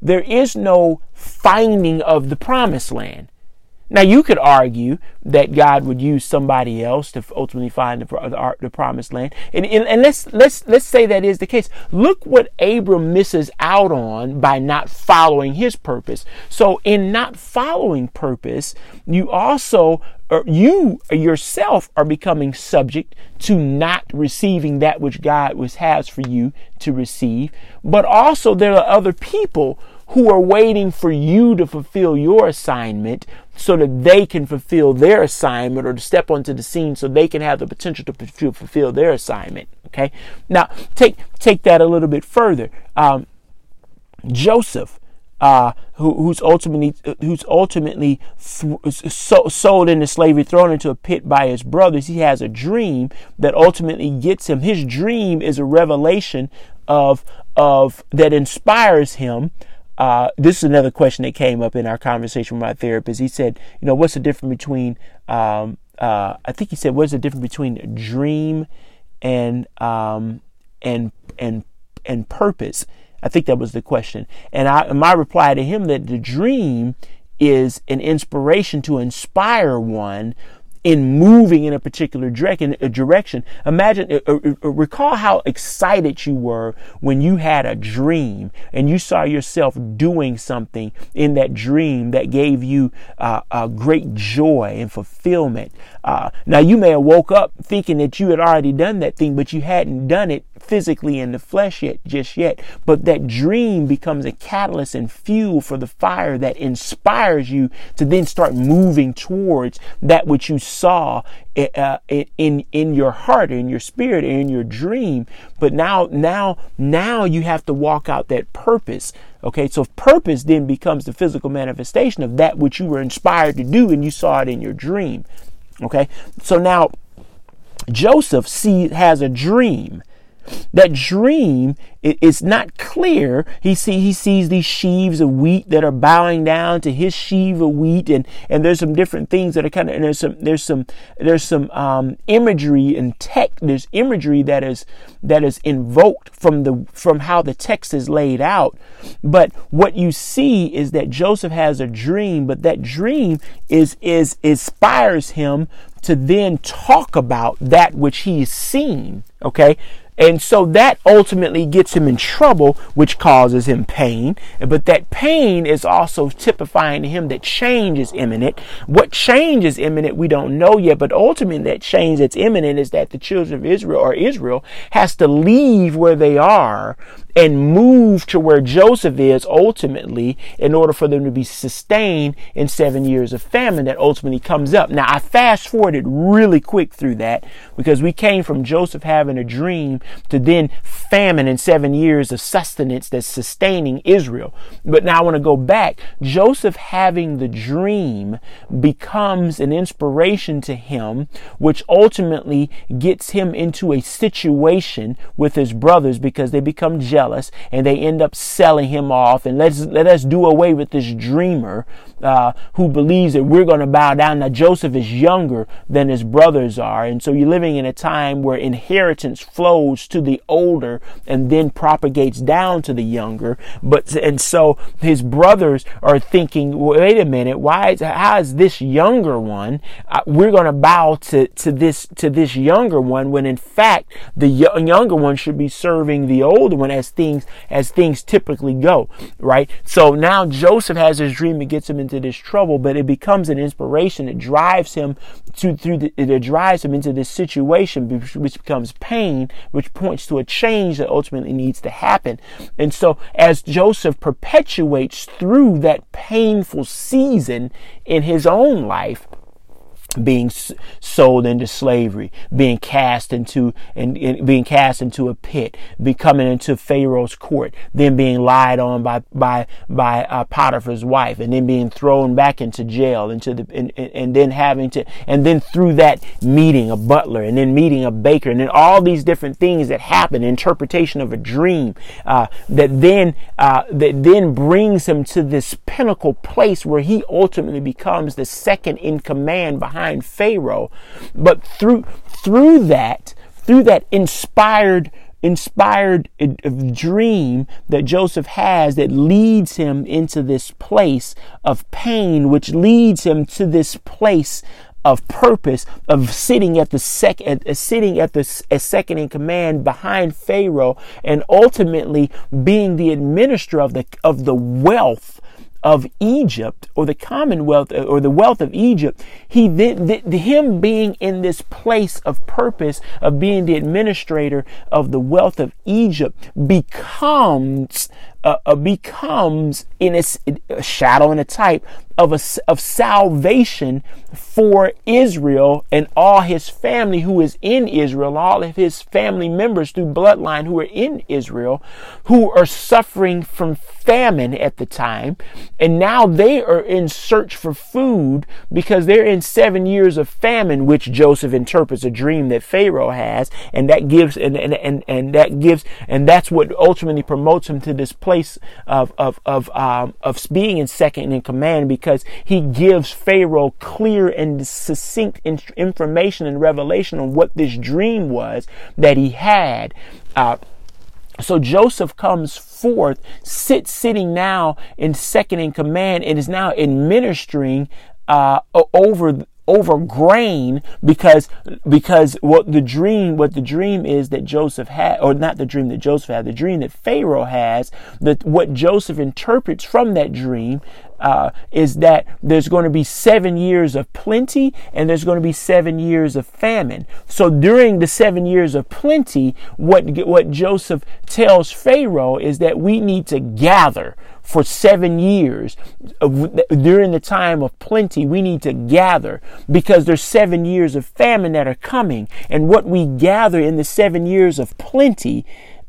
there is no finding of the promised land. Now, you could argue that God would use somebody else to ultimately find the, the, the promised land, and, and, and, let's let's let's say that is the case. Look what Abram misses out on by not following his purpose. So, in not following purpose, you also or you yourself are becoming subject to not receiving that which God was has for you to receive. But also, there are other people who are waiting for you to fulfill your assignment so that they can fulfill their assignment or to step onto the scene so they can have the potential to fulfill their assignment. Okay. Now take, take that a little bit further. Um, Joseph, uh, who, who's ultimately who's ultimately th- so, sold into slavery, thrown into a pit by his brothers. He has a dream that ultimately gets him. His dream is a revelation of of that inspires him uh, this is another question that came up in our conversation with my therapist. He said, you know, what's the difference between, um, uh, I think he said, what's the difference between dream and, um, and, and, and purpose? I think that was the question. And I, my reply to him that the dream is an inspiration to inspire one in moving in a particular direction. Imagine, uh, uh, uh, recall how excited you were when you had a dream and you saw yourself doing something in that dream that gave you uh, a great joy and fulfillment. Uh, now, you may have woke up thinking that you had already done that thing, but you hadn't done it physically in the flesh yet, just yet. But that dream becomes a catalyst and fuel for the fire that inspires you to then start moving towards that which you saw eh, uh, in in your heart, in your spirit, in your dream. But now, now, now you have to walk out that purpose. Okay, so purpose then becomes the physical manifestation of that which you were inspired to do, and you saw it in your dream. Okay, so now Joseph see has a dream that dream is not clear. He see he sees these sheaves of wheat that are bowing down to his sheaf of wheat, and and there's some different things that are kind of and there's some there's some there's some um, imagery and tech. There's imagery that is that is invoked from the from how the text is laid out. But what you see is that Joseph has a dream, but that dream is is inspires him to then talk about that which he's seen. Okay, And so that ultimately gets him in trouble, which causes him pain. But that pain is also typifying to him that change is imminent. What change is imminent, we don't know yet, but ultimately that change that's imminent is that the children of Israel or Israel has to leave where they are and move to where Joseph is ultimately in order for them to be sustained in seven years of famine that ultimately comes up. Now, I fast forwarded really quick through that because we came from Joseph having a dream to then famine and seven years of sustenance that's sustaining Israel. But now I want to go back. Joseph having the dream becomes an inspiration to him, which ultimately gets him into a situation with his brothers because they become jealous and they end up selling him off and let's let us do away with this dreamer uh, who believes that we're going to bow down. Now Joseph is younger than his brothers are, and so you're living in a time where inheritance flows to the older and then propagates down to the younger. But and so his brothers are thinking, wait a minute, why? Is, how is this younger one? Uh, we're going to bow to to this to this younger one when in fact the younger one should be serving the older one as things as things typically go, right? So now Joseph has his dream and gets him into this trouble, but it becomes an inspiration. It drives him to through the, it drives him into this situation, which becomes pain, which points to a change that ultimately needs to happen. And so as Joseph perpetuates through that painful season in his own life, being sold into slavery, being cast into and, and, being cast into a pit, becoming into Pharaoh's court, then being lied on by by by uh, Potiphar's wife, and then being thrown back into jail, into the and, and then having to and then through that meeting a butler, and then meeting a baker, and then all these different things that happen, interpretation of a dream uh, that then uh, that then brings him to this pinnacle place where he ultimately becomes the second in command behind behind Pharaoh. But through through that, through that inspired inspired dream that Joseph has that leads him into this place of pain, which leads him to this place of purpose of sitting at the second uh, sitting at the second in command behind Pharaoh and ultimately being the administrator of the of the wealth of Egypt or the commonwealth or the wealth of Egypt, he him being in this place of purpose of being the administrator of the wealth of Egypt becomes uh, uh, becomes in a, a, shadow and a type of a, of salvation for Israel and all his family who is in Israel, all of his family members through bloodline who are in Israel, who are suffering from famine at the time, and now they are in search for food because they're in seven years of famine, which Joseph interprets a dream that Pharaoh has, and that gives and and and, and that gives and that's what ultimately promotes him to this place place of of of um, of being in second in command because he gives Pharaoh clear and succinct information and revelation on what this dream was that he had. Uh, so Joseph comes forth, sits sitting now in second in command, and is now administering uh, over over grain because because what the dream what the dream is that Joseph had or not the dream that Joseph had the dream that Pharaoh has that what Joseph interprets from that dream uh, is that there's going to be seven years of plenty and there's going to be seven years of famine. So during the seven years of plenty, what what Joseph tells Pharaoh is that we need to gather for seven years during the time of plenty we need to gather because there's seven years of famine that are coming and what we gather in the seven years of plenty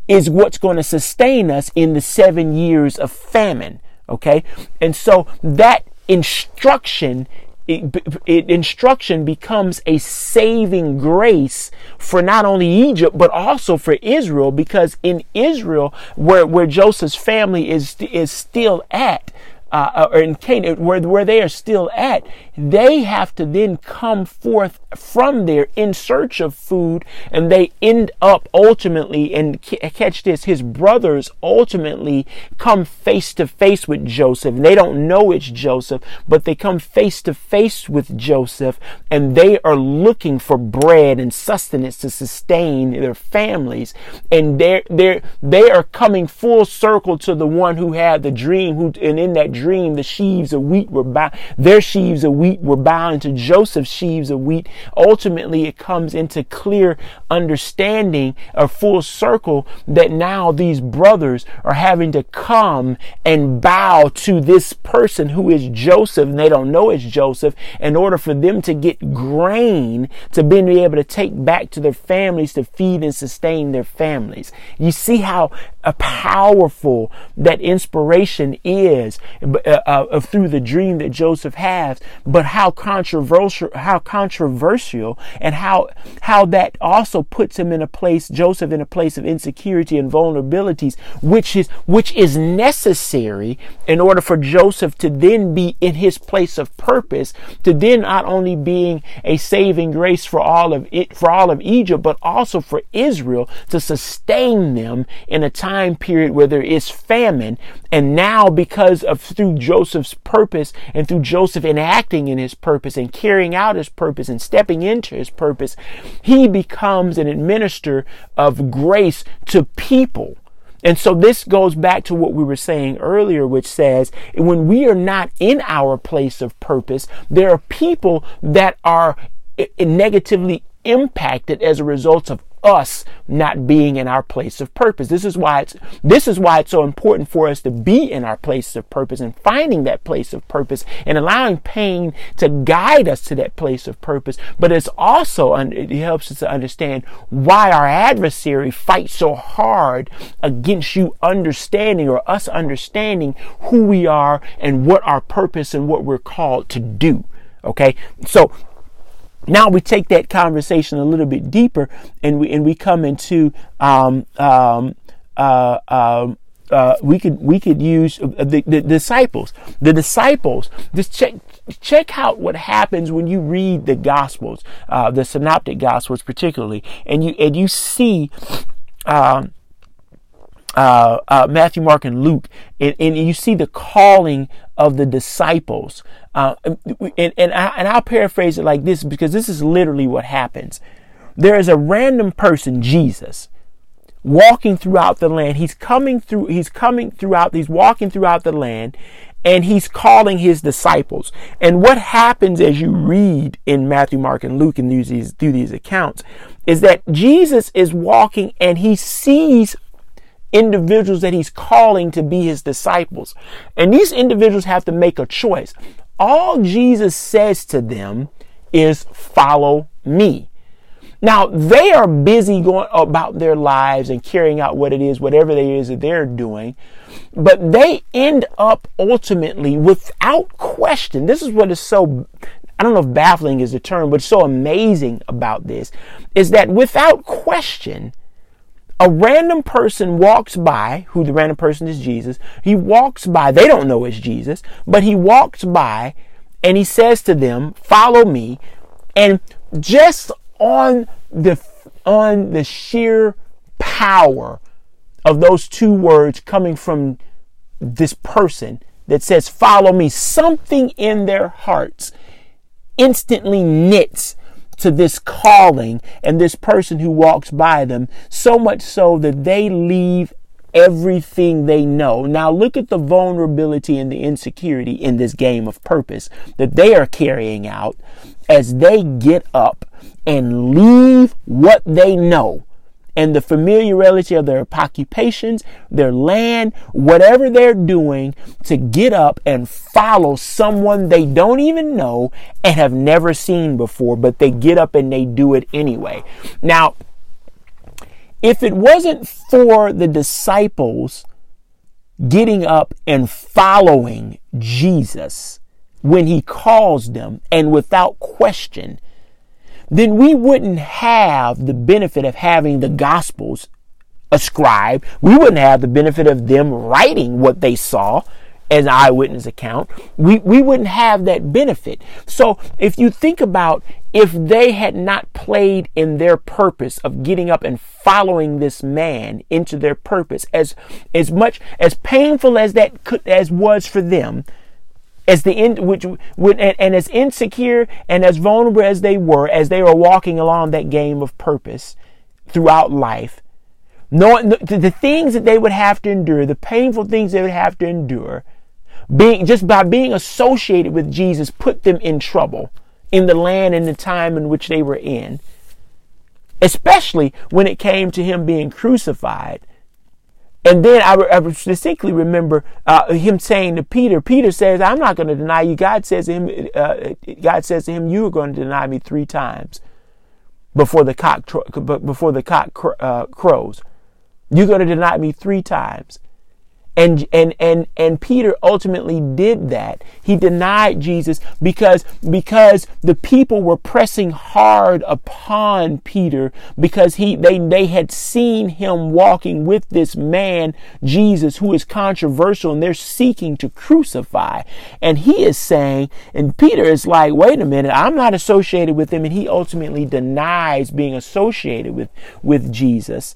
is what's going to sustain us in the seven years of famine okay? And so that instruction it, it, instruction becomes a saving grace for not only Egypt but also for Israel because in Israel where where Joseph's family is is still at uh, or in Canaan, where, where they are still at, they have to then come forth from there in search of food, and they end up ultimately, and catch this, his brothers ultimately come face to face with Joseph. And they don't know it's Joseph, but they come face to face with Joseph, and they are looking for bread and sustenance to sustain their families. And they're, they're, they are coming full circle to the one who had the dream, who, and in that dream, the sheaves of wheat were bound, their sheaves of wheat were bound to Joseph's sheaves of wheat. Ultimately, it comes into clear understanding, a full circle that now these brothers are having to come and bow to this person who is Joseph, and they don't know it's Joseph, in order for them to get grain to be able to take back to their families to feed and sustain their families. You see how uh, powerful that inspiration is uh, uh, through the dream that Joseph has, but how controversial, how controversial, and how how that also puts him in a place, Joseph, in a place of insecurity and vulnerabilities, which is which is necessary in order for Joseph to then be in his place of purpose, to then not only being a saving grace for all of it, for all of Egypt, but also for Israel to sustain them in a time period where there is famine. And now, because of through Joseph's purpose and through Joseph enacting in his purpose and carrying out his purpose and stepping into his purpose, he becomes an administrator of grace to people. And so this goes back to what we were saying earlier, which says when we are not in our place of purpose, there are people that are negatively impacted as a result of us not being in our place of purpose. This is why it's this is why it's so important for us to be in our place of purpose and finding that place of purpose and allowing pain to guide us to that place of purpose. But it's also it helps us to understand why our adversary fights so hard against you understanding or us understanding who we are and what our purpose and what we're called to do. Okay? So now we take that conversation a little bit deeper and we and we come into um, um, uh, um, uh, we could we could use the, the, disciples. The disciples just check check out what happens when you read the gospels uh, the synoptic gospels particularly and you and you see um, uh, uh, Matthew, Mark, and Luke, and, and, you see the calling of the disciples. Uh, and, and, I, and I'll paraphrase it like this because this is literally what happens. There is a random person, Jesus, walking throughout the land. He's coming through, he's coming throughout, he's walking throughout the land, and he's calling his disciples. And what happens as you read in Matthew, Mark, and Luke and these, through these accounts is that Jesus is walking and he sees individuals that he's calling to be his disciples. And these individuals have to make a choice. All Jesus says to them is follow me. Now they are busy going about their lives and carrying out what it is, whatever it is that they're doing. But they end up ultimately without question. This is what is so, I don't know if baffling is the term, but so amazing about this is that without question, a random person walks by, who the random person is Jesus. He walks by, they don't know it's Jesus, but he walks by and he says to them, Follow me. And just on the on the sheer power of those two words coming from this person that says, Follow me, something in their hearts instantly knits to this calling and this person who walks by them, so much so that they leave everything they know. Now look at the vulnerability and the insecurity in this game of purpose that they are carrying out as they get up and leave what they know and the familiarity of their occupations, their land, whatever they're doing to get up and follow someone they don't even know and have never seen before, but they get up and they do it anyway. Now, if it wasn't for the disciples getting up and following Jesus when he calls them and without question, then we wouldn't have the benefit of having the Gospels ascribed. We wouldn't have the benefit of them writing what they saw as eyewitness account, we, we wouldn't have that benefit. So if you think about if they had not played in their purpose of getting up and following this man into their purpose, as as much as painful as that could as was for them, as the in, which and, and as insecure and as vulnerable as they were as they were walking along that game of purpose throughout life, knowing the, the things that they would have to endure, the painful things they would have to endure, being just by being associated with Jesus put them in trouble in the land and the time in which they were in. Especially when it came to him being crucified. And then I, I distinctly remember uh, him saying to Peter, Peter says, I'm not going to deny you. God says to him, uh, God says to him, you are going to deny me three times before the cock, before the cock uh, crows. You're going to deny me three times. And, and, and, and Peter ultimately did that. He denied Jesus because, because the people were pressing hard upon Peter because he, they, they had seen him walking with this man, Jesus, who is controversial and they're seeking to crucify. And he is saying, and Peter is like, wait a minute, I'm not associated with him. And he ultimately denies being associated with, with Jesus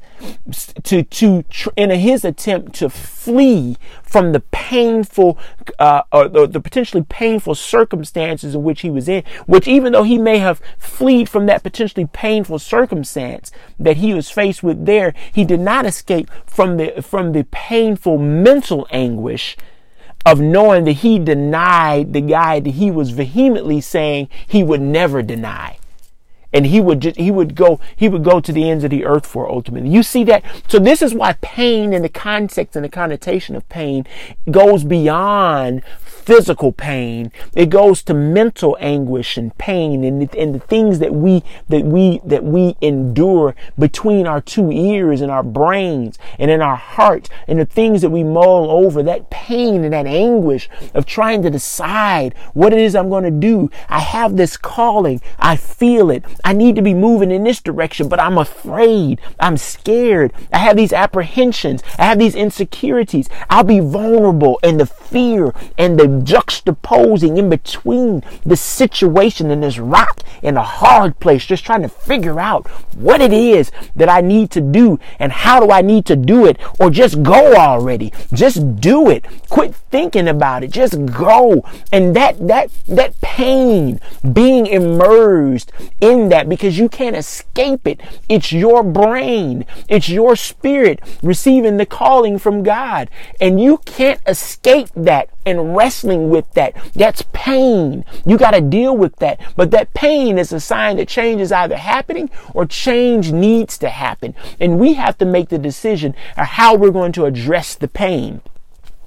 to, to, in his attempt to flee from the painful uh, or the, the potentially painful circumstances in which he was in, which even though he may have fled from that potentially painful circumstance that he was faced with there, he did not escape from the from the painful mental anguish of knowing that he denied the guy that he was vehemently saying he would never deny and he would just he would go he would go to the ends of the earth for ultimately. You see that? So this is why pain and the context and the connotation of pain goes beyond physical pain. It goes to mental anguish and pain and, and the things that we, that we, that we endure between our two ears and our brains and in our heart and the things that we mull over, that pain and that anguish of trying to decide what it is I'm going to do. I have this calling. I feel it. I need to be moving in this direction, but I'm afraid. I'm scared. I have these apprehensions. I have these insecurities. I'll be vulnerable and the fear and the juxtaposing in between the situation and this rock in a hard place, just trying to figure out what it is that I need to do and how do I need to do it, or just go already. Just do it. Quit thinking about it. Just go. And that that that pain being immersed in that because you can't escape it. It's your brain. It's your spirit receiving the calling from God. And you can't escape that and wrestling with that. That's pain. You got to deal with that. But that pain is a sign that change is either happening or change needs to happen. And we have to make the decision of how we're going to address the pain.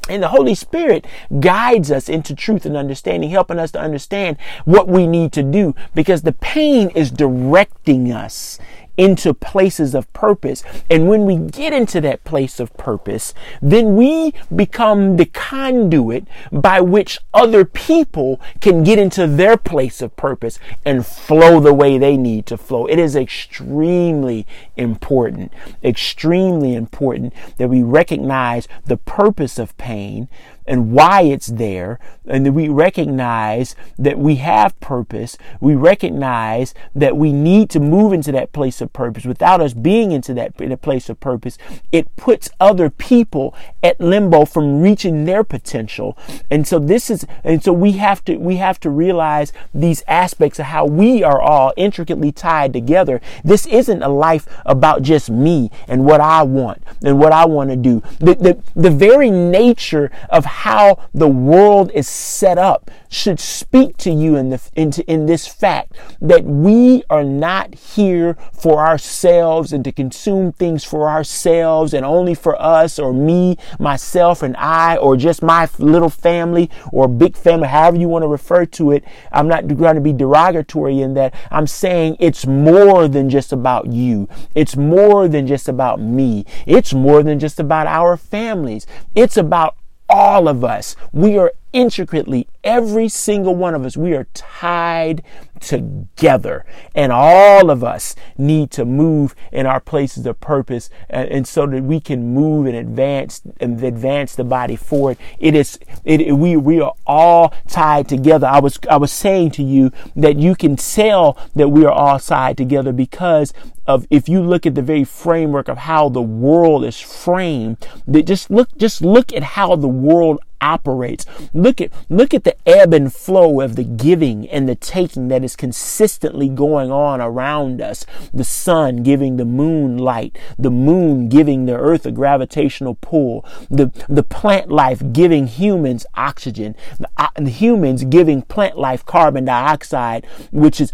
And the Holy Spirit guides us into truth and understanding, helping us to understand what we need to do because the pain is directing us into places of purpose. And when we get into that place of purpose, then we become the conduit by which other people can get into their place of purpose and flow the way they need to flow. It is extremely important, extremely important that we recognize the purpose of pain and why it's there, and that we recognize that we have purpose. We recognize that we need to move into that place of purpose. Without us being into that in place of purpose, it puts other people at limbo from reaching their potential. And so this is, and so we have to we have to realize these aspects of how we are all intricately tied together. This isn't a life about just me and what I want and what I want to do. The, the, the very nature of how the world is set up should speak to you in the into in this fact that we are not here for ourselves and to consume things for ourselves and only for us or me, myself and I or just my little family or big family, however you want to refer to it. I'm not going to be derogatory in that. I'm saying it's more than just about you. It's more than just about me. It's more than just about our families. It's about all of us. We are intricately, every single one of us, we are tied together. And all of us need to move in our places of purpose and, and so that we can move and advance and advance the body forward. It is it, it, we we are all tied together. I was I was saying to you that you can tell that we are all tied together because of if you look at the very framework of how the world is framed, that just look just look at how the world operates. Look at look at the ebb and flow of the giving and the taking that is consistently going on around us. The sun giving the moon light, the moon giving the earth a gravitational pull, the the plant life giving humans oxygen, the, uh, the humans giving plant life carbon dioxide, which is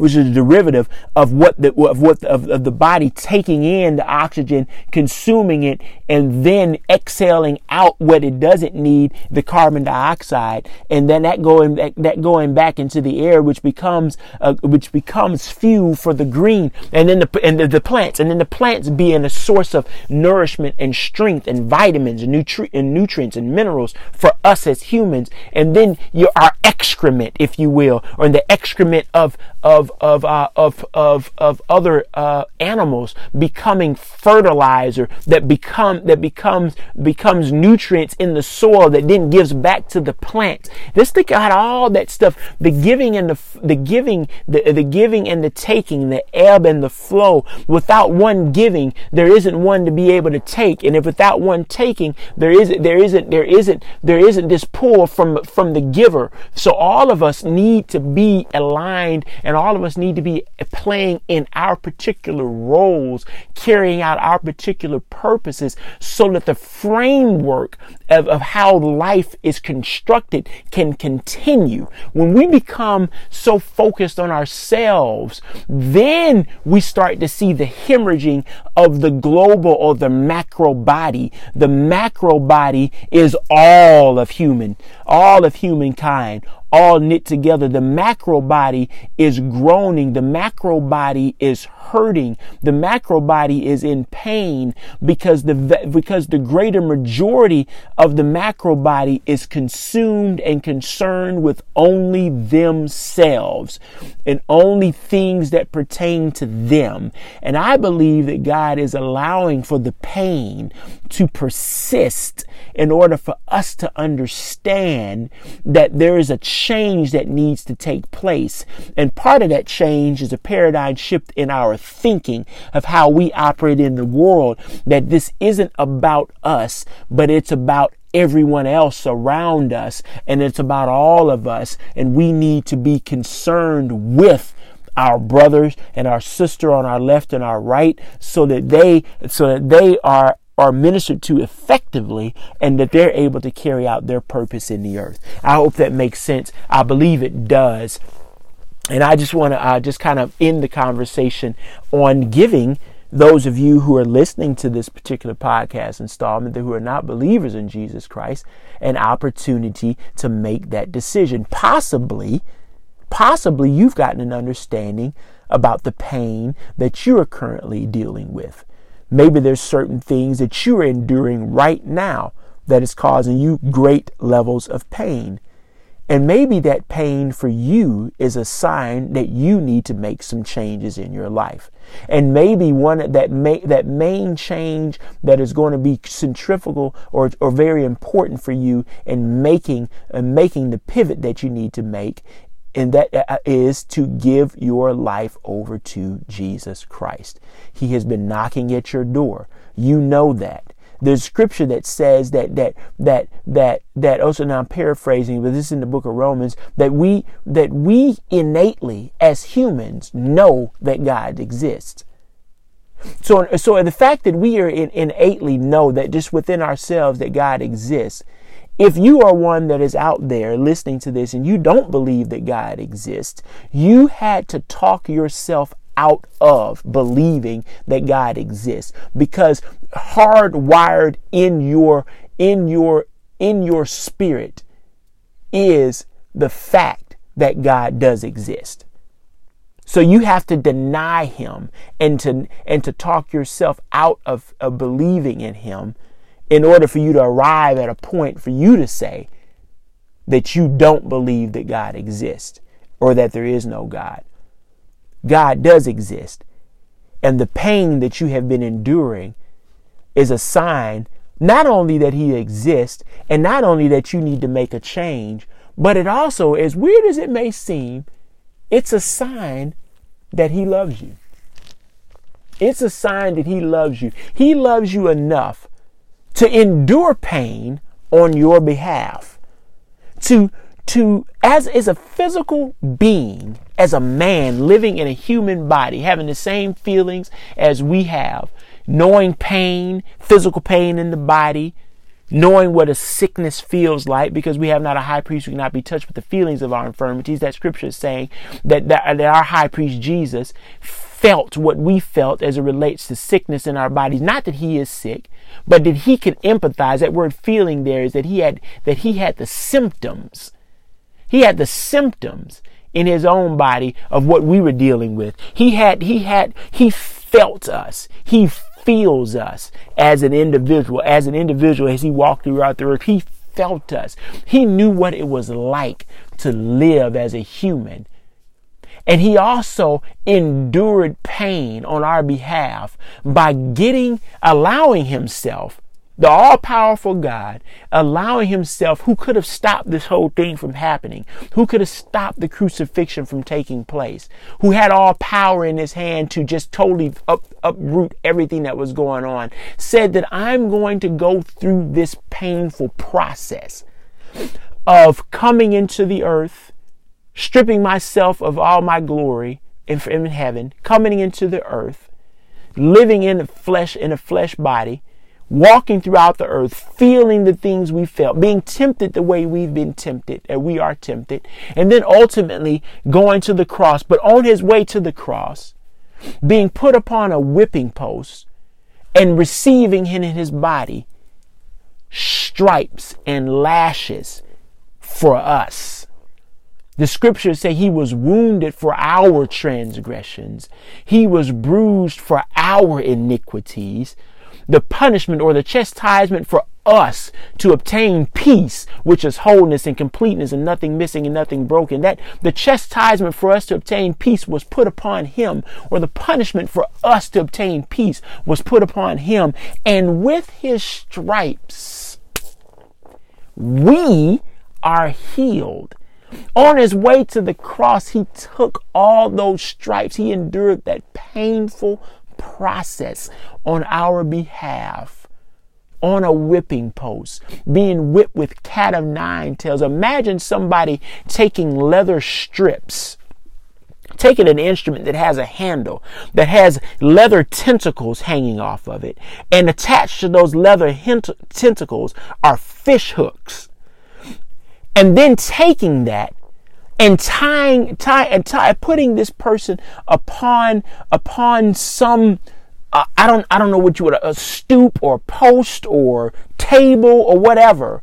which is a derivative of what the of what of, of, the body taking in the oxygen, consuming it, and then exhaling out what it doesn't need, the carbon dioxide, and then that going that, that going back into the air, which becomes uh, which becomes fuel for the green, and then the and the, the, plants, and then the plants being a source of nourishment and strength and vitamins and, nutri- and nutrients and minerals for us as humans, and then your our excrement, if you will, or the excrement of of of uh, of of of other uh, animals becoming fertilizer that become that becomes becomes nutrients in the soil that then gives back to the plants. Let's think about all that stuff. The giving and the the giving the the giving and the taking, the ebb and the flow. Without one giving, there isn't one to be able to take, and if without one taking, there isn't there isn't there isn't there isn't this pull from from the giver. So all of us need to be aligned and all of us need to be playing in our particular roles, carrying out our particular purposes so that the framework of, of how life is constructed can continue. When we become so focused on ourselves, then we start to see the hemorrhaging of the global or the macro body. The macro body is all of human, all of humankind, all knit together. The macro body is groaning. The macro body is hurting. The macro body is in pain because the, because the greater majority of the macro body is consumed and concerned with only themselves and only things that pertain to them. And I believe that God is allowing for the pain to persist in order for us to understand that there is a change that needs to take place. And part of that change is a paradigm shift in our thinking of how we operate in the world, that this isn't about us, but it's about everyone else around us and it's about all of us and we need to be concerned with our brothers and our sister on our left and our right so that they so that they are are ministered to effectively and that they're able to carry out their purpose in the earth. I hope that makes sense. I believe it does. And I just want to uh, just kind of end the conversation on giving those of you who are listening to this particular podcast installment who are not believers in Jesus Christ an opportunity to make that decision. Possibly, possibly you've gotten an understanding about the pain that you are currently dealing with. Maybe there's certain things that you're enduring right now that is causing you great levels of pain. And maybe that pain for you is a sign that you need to make some changes in your life. And maybe one that may, that main change that is going to be centrifugal or, or very important for you in making uh, making the pivot that you need to make and that uh, to give your life over to Jesus Christ. He has been knocking at your door. You know that. There's scripture that says that that that that that also now I'm paraphrasing, but this is in the book of Romans, that we that we innately as humans know that God exists. So, so the fact that we are in, innately know that just within ourselves that God exists if you are one that is out there listening to this and you don't believe that God exists, you had to talk yourself out of believing that God exists because hardwired in your in your in your spirit is the fact that God does exist. So you have to deny him and to and to talk yourself out of, of believing in him in order for you to arrive at a point for you to say that you don't believe that God exists or that there is no God. God does exist. And the pain that you have been enduring is a sign not only that He exists and not only that you need to make a change, but it also, as weird as it may seem, it's a sign that He loves you. It's a sign that He loves you. He loves you enough to endure pain on your behalf. To to as as a physical being, as a man living in a human body, having the same feelings as we have, knowing pain, physical pain in the body, knowing what a sickness feels like, because we have not a high priest who cannot be touched with the feelings of our infirmities. That scripture is saying that, that, that our high priest Jesus felt what we felt as it relates to sickness in our bodies. Not that he is sick, but that he could empathize. That word feeling there is that he had that he had the symptoms. He had the symptoms in his own body of what we were dealing with. He had he had he felt us. He feels us as an individual, as an individual as he walked throughout the earth. He felt us. He knew what it was like to live as a human and he also endured pain on our behalf by getting, allowing himself, the all powerful God, allowing himself, who could have stopped this whole thing from happening, who could have stopped the crucifixion from taking place, who had all power in his hand to just totally up, uproot everything that was going on, said that I'm going to go through this painful process of coming into the earth stripping myself of all my glory in, heaven, coming into the earth, living in the flesh, in a flesh body, walking throughout the earth, feeling the things we felt, being tempted the way we've been tempted, and we are tempted, and then ultimately going to the cross, but on his way to the cross, being put upon a whipping post and receiving in his body stripes and lashes for us. The scriptures say he was wounded for our transgressions. He was bruised for our iniquities. The punishment or the chastisement for us to obtain peace, which is wholeness and completeness and nothing missing and nothing broken. That the chastisement for us to obtain peace was put upon him, or the punishment for us to obtain peace was put upon him. And with his stripes, we are healed. On his way to the cross, he took all those stripes. He endured that painful process on our behalf on a whipping post, being whipped with cat of nine tails. Imagine somebody taking leather strips, taking an instrument that has a handle, that has leather tentacles hanging off of it, and attached to those leather tentacles are fish hooks and then taking that and tying tie and tie putting this person upon upon some uh, I don't I don't know what you would a stoop or post or table or whatever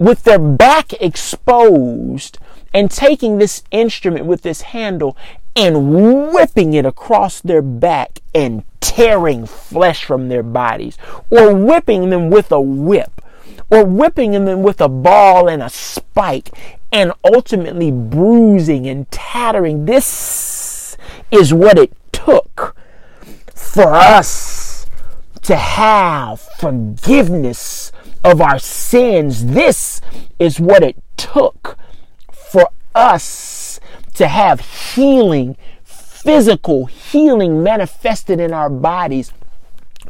with their back exposed and taking this instrument with this handle and whipping it across their back and tearing flesh from their bodies or whipping them with a whip or whipping them with a ball and a spike and ultimately bruising and tattering. This is what it took for us to have forgiveness of our sins. This is what it took for us to have healing, physical healing manifested in our bodies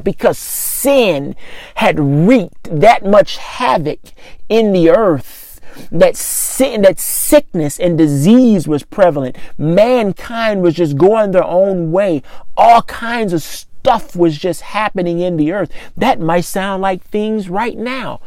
because sin had wreaked that much havoc in the earth that sin, that sickness and disease was prevalent. Mankind was just going their own way. All kinds of stuff was just happening in the earth. That might sound like things right now.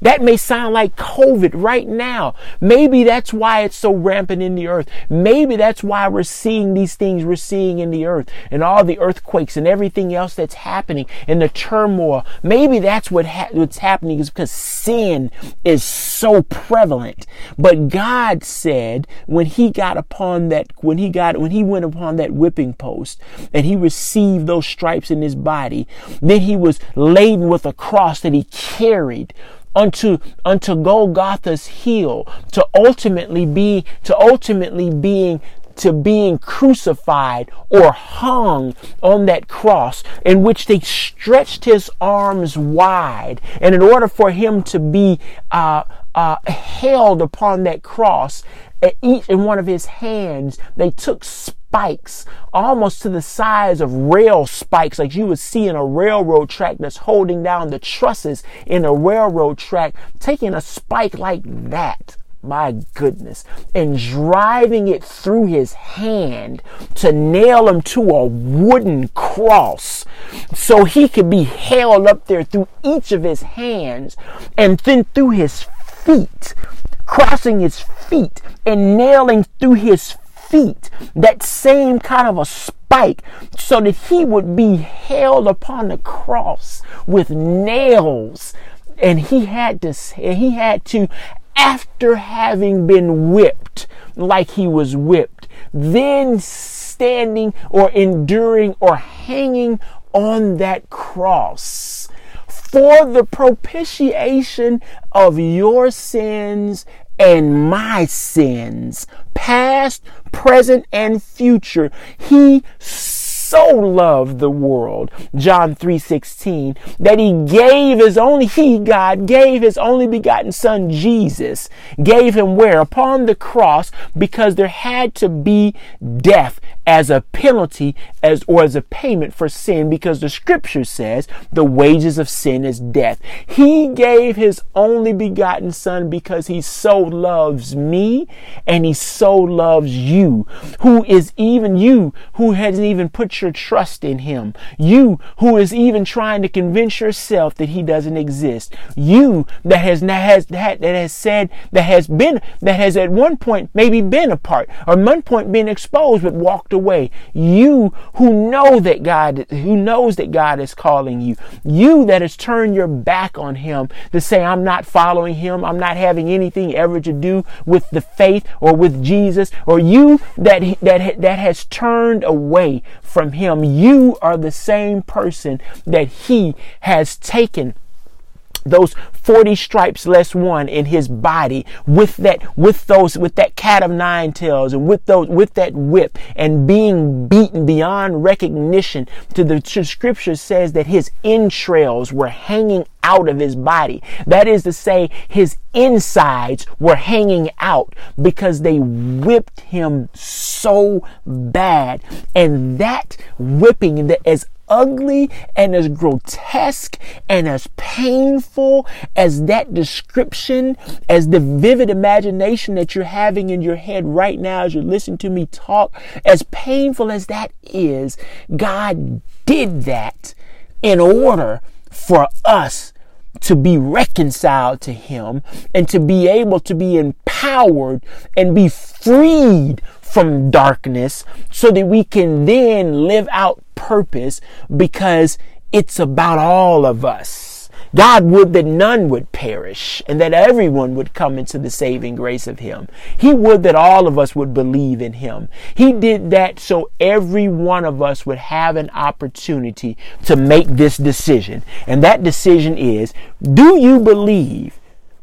That may sound like COVID right now. Maybe that's why it's so rampant in the earth. Maybe that's why we're seeing these things we're seeing in the earth and all the earthquakes and everything else that's happening and the turmoil. Maybe that's what ha- what's happening is because sin is so prevalent. But God said when he got upon that, when he got, when he went upon that whipping post and he received those stripes in his body, then he was laden with a cross that he carried unto unto Golgotha's hill to ultimately be to ultimately being to being crucified or hung on that cross in which they stretched his arms wide. And in order for him to be uh, uh, held upon that cross, at each in one of his hands, they took spikes almost to the size of rail spikes, like you would see in a railroad track that's holding down the trusses in a railroad track, taking a spike like that. My goodness, and driving it through his hand to nail him to a wooden cross so he could be held up there through each of his hands and then through his feet, crossing his feet and nailing through his feet that same kind of a spike so that he would be held upon the cross with nails. And he had to he had to after having been whipped like he was whipped, then standing or enduring or hanging on that cross for the propitiation of your sins and my sins, past, present, and future. He so loved the world, John 3:16, that he gave his only he God gave his only begotten son Jesus, gave him where upon the cross because there had to be death as a penalty as or as a payment for sin because the scripture says the wages of sin is death. He gave his only begotten son because he so loves me and he so loves you who is even you who hasn't even put your trust in him. You who is even trying to convince yourself that he doesn't exist. You that has has that has said that has been that has at one point maybe been apart or at one point been exposed but walked away. You who know that God who knows that God is calling you. You that has turned your back on him to say I'm not following him. I'm not having anything ever to do with the faith or with Jesus or you that that that has turned away from him, you are the same person that he has taken those 40 stripes less one in his body with that with those with that cat of nine tails and with those with that whip and being beaten beyond recognition to the scripture says that his entrails were hanging out of his body. That is to say his insides were hanging out because they whipped him so bad. And that whipping that as ugly and as grotesque and as painful as that description, as the vivid imagination that you're having in your head right now as you're listening to me talk, as painful as that is, God did that in order for us to be reconciled to Him and to be able to be empowered and be freed from darkness so that we can then live out purpose because it's about all of us. God would that none would perish and that everyone would come into the saving grace of Him. He would that all of us would believe in Him. He did that so every one of us would have an opportunity to make this decision. And that decision is, do you believe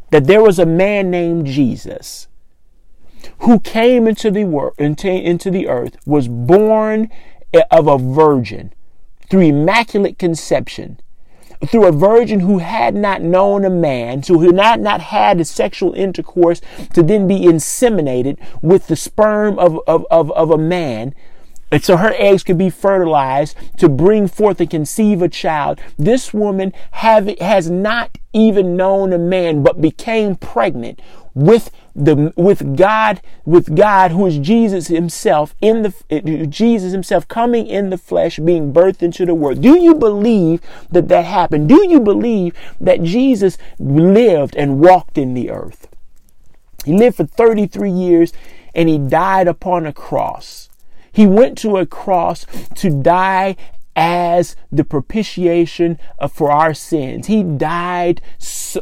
that there was a man named Jesus who came into the world into, into the earth was born of a virgin through immaculate conception through a virgin who had not known a man, so who had not not had a sexual intercourse to then be inseminated with the sperm of, of, of, of a man, and so her eggs could be fertilized to bring forth and conceive a child. This woman have, has not even known a man, but became pregnant with the with God with God who is Jesus himself in the Jesus himself coming in the flesh being birthed into the world. Do you believe that that happened? Do you believe that Jesus lived and walked in the earth? He lived for 33 years and he died upon a cross. He went to a cross to die as the propitiation for our sins. He died,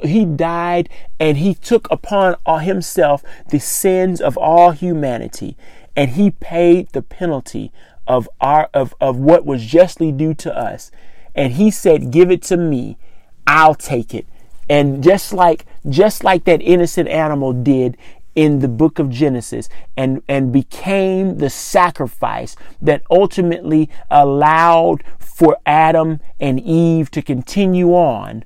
he died and he took upon himself the sins of all humanity and he paid the penalty of our of, of what was justly due to us. And he said, Give it to me, I'll take it and just like just like that innocent animal did in the book of Genesis and, and became the sacrifice that ultimately allowed for Adam and Eve to continue on.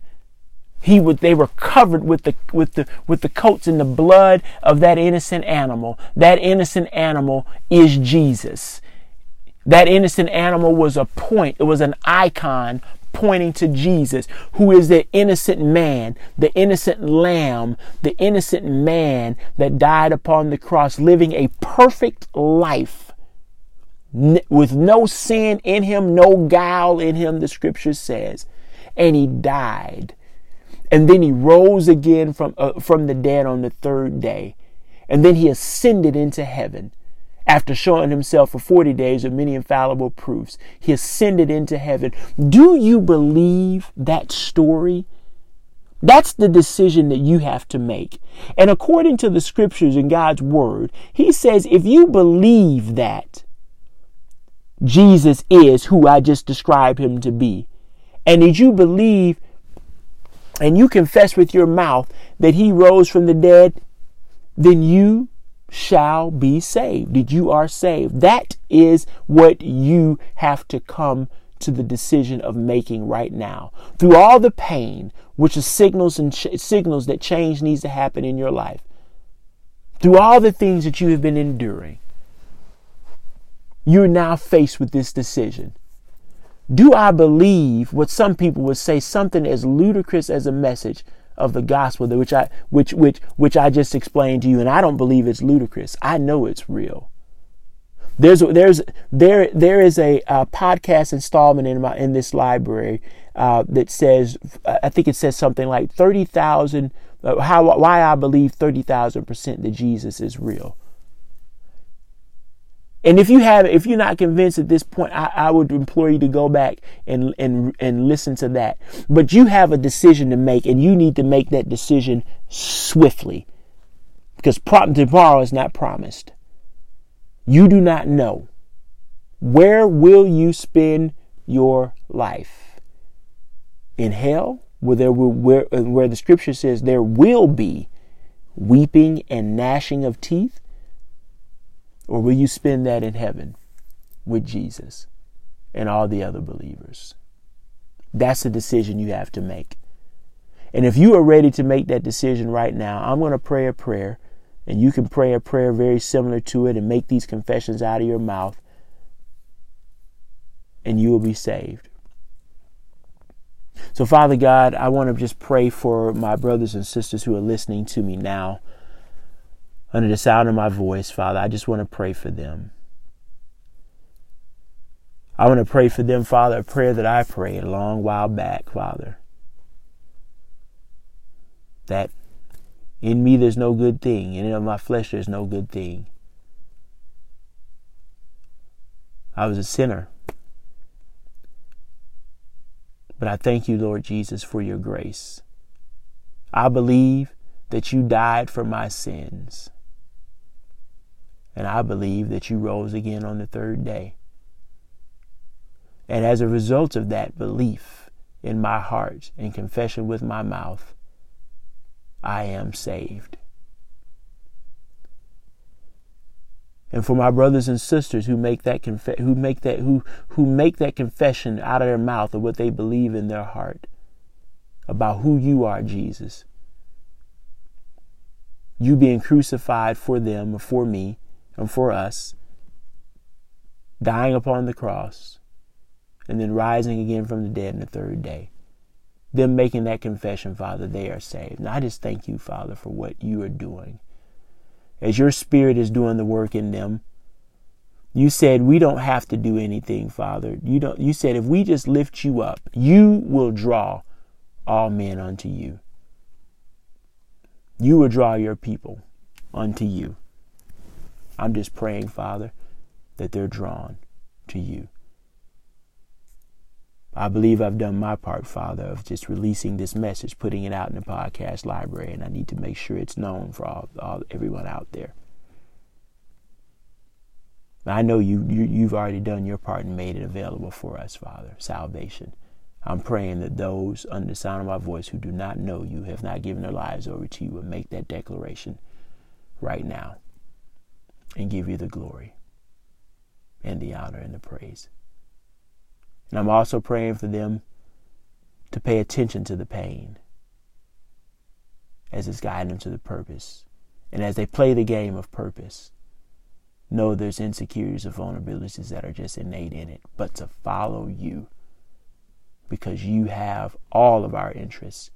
He would, they were covered with the, with the, with the coats and the blood of that innocent animal. That innocent animal is Jesus. That innocent animal was a point, it was an icon pointing to Jesus, who is the innocent man, the innocent lamb, the innocent man that died upon the cross, living a perfect life with no sin in him, no guile in him, the scripture says. And he died. And then he rose again from, uh, from the dead on the third day. And then he ascended into heaven after showing himself for 40 days with many infallible proofs. He ascended into heaven. Do you believe that story? That's the decision that you have to make. And according to the scriptures and God's word, he says if you believe that Jesus is who I just described him to be, and did you believe and you confess with your mouth that he rose from the dead, then you shall be saved. Did you are saved? That is what you have to come to the decision of making right now. Through all the pain, which is signals and ch- signals that change needs to happen in your life. Through all the things that you have been enduring, you're now faced with this decision. Do I believe what some people would say something as ludicrous as a message of the gospel which I which which which I just explained to you and I don't believe it's ludicrous. I know it's real. There's there's there there is a, a podcast installment in my in this library uh, that says I think it says something like thirty thousand uh, how why I believe thirty thousand percent that Jesus is real. And if you have, if you're not convinced at this point, I, I, would implore you to go back and, and, and listen to that. But you have a decision to make and you need to make that decision swiftly because tomorrow is not promised. You do not know. Where will you spend your life? In hell, where there will, where, where the scripture says there will be weeping and gnashing of teeth? Or will you spend that in heaven with Jesus and all the other believers? That's a decision you have to make. And if you are ready to make that decision right now, I'm going to pray a prayer, and you can pray a prayer very similar to it and make these confessions out of your mouth, and you will be saved. So, Father God, I want to just pray for my brothers and sisters who are listening to me now under the sound of my voice, Father, I just want to pray for them. I want to pray for them, Father, a prayer that I prayed a long while back, Father. That in me there's no good thing, and in my flesh there's no good thing. I was a sinner. But I thank you, Lord Jesus, for your grace. I believe that you died for my sins. And I believe that you rose again on the third day. And as a result of that belief in my heart and confession with my mouth, I am saved. And for my brothers and sisters who make that conf- who make that who who make that confession out of their mouth of what they believe in their heart about who you are, Jesus. You being crucified for them or for me and for us, dying upon the cross, and then rising again from the dead in the third day. Them making that confession, Father, they are saved. And I just thank you, Father, for what you are doing. As your Spirit is doing the work in them, you said we don't have to do anything, Father. You don't you said if we just lift you up, you will draw all men unto you. You will draw your people unto you. I'm just praying, Father, that they're drawn to you. I believe I've done my part, Father, of just releasing this message, putting it out in the podcast library, and I need to make sure it's known for all, all everyone out there. I know you, you you've already done your part and made it available for us, Father, salvation. I'm praying that those under the sound of my voice who do not know you, have not given their lives over to you, will make that declaration right now and give you the glory and the honor and the praise. And I'm also praying for them to pay attention to the pain as it's guiding them to the purpose. And as they play the game of purpose, know there's insecurities or vulnerabilities that are just innate in it, but to follow you because you have all of our interests,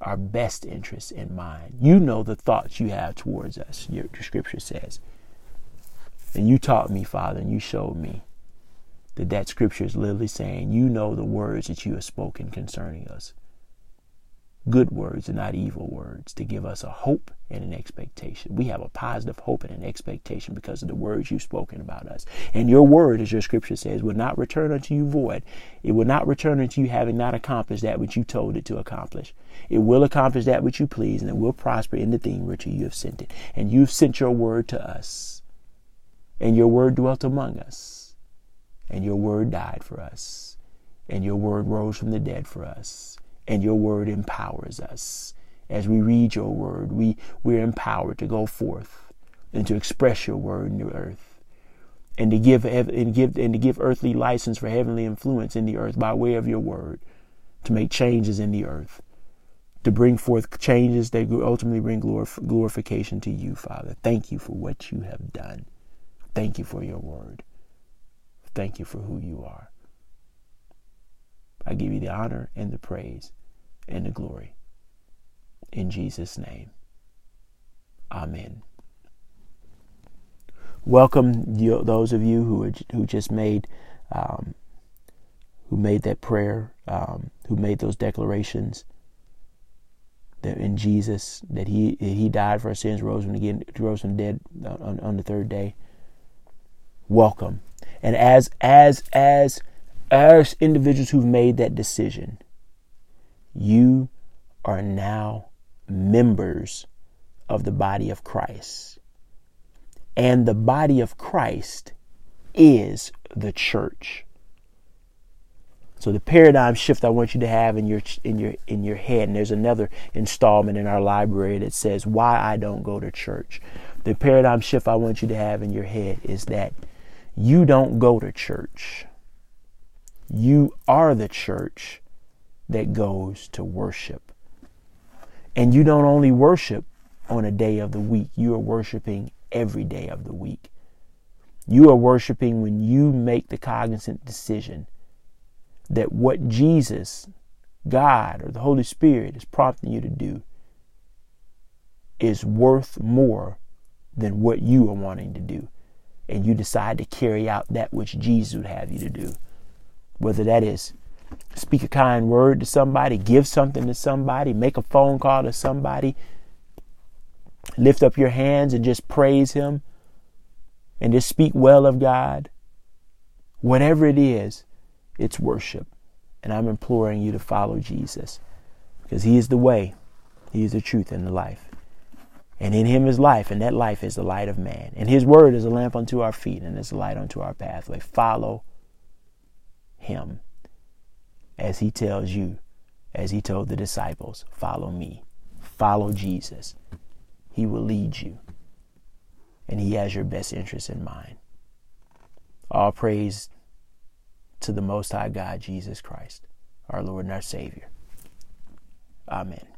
our best interests in mind. You know the thoughts you have towards us, your, your scripture says. And you taught me, Father, and you showed me that that scripture is literally saying, You know the words that you have spoken concerning us good words and not evil words to give us a hope and an expectation. We have a positive hope and an expectation because of the words you've spoken about us. And your word, as your scripture says, will not return unto you void. It will not return unto you having not accomplished that which you told it to accomplish. It will accomplish that which you please, and it will prosper in the thing which you have sent it. And you've sent your word to us. And your word dwelt among us. And your word died for us. And your word rose from the dead for us and your word empowers us. As we read your word, we, we're empowered to go forth and to express your word in the earth. And to give and give and to give earthly license for heavenly influence in the earth by way of your word, to make changes in the earth, to bring forth changes that ultimately bring glorif- glorification to you, Father. Thank you for what you have done. Thank you for your word. Thank you for who you are. I give you the honor and the praise and the glory. In Jesus' name. Amen. Welcome you, those of you who who just made um, who made that prayer, um, who made those declarations that in Jesus that he he died for our sins, rose from again, rose from the dead on, on the third day. Welcome, and as as as as individuals who've made that decision, you are now members of the body of Christ. And the body of Christ is the church. So the paradigm shift I want you to have in your in your in your head, and there's another installment in our library that says why I don't go to church. The paradigm shift I want you to have in your head is that you don't go to church. You are the church that goes to worship. And you don't only worship on a day of the week, you are worshiping every day of the week. You are worshiping when you make the cognizant decision that what Jesus, God, or the Holy Spirit is prompting you to do is worth more than what you are wanting to do. And you decide to carry out that which Jesus would have you to do. Whether that is speak a kind word to somebody, give something to somebody, make a phone call to somebody, lift up your hands and just praise Him and just speak well of God. Whatever it is, it's worship. And I'm imploring you to follow Jesus because He is the way, He is the truth, and the life. And in Him is life, and that life is the light of man. And His word is a lamp unto our feet and is a light unto our pathway. Follow Him as he tells you, as he told the disciples, follow me. Follow Jesus. He will lead you. And he has your best interest in mind. All praise to the Most High God, Jesus Christ, our Lord and our Savior. Amen.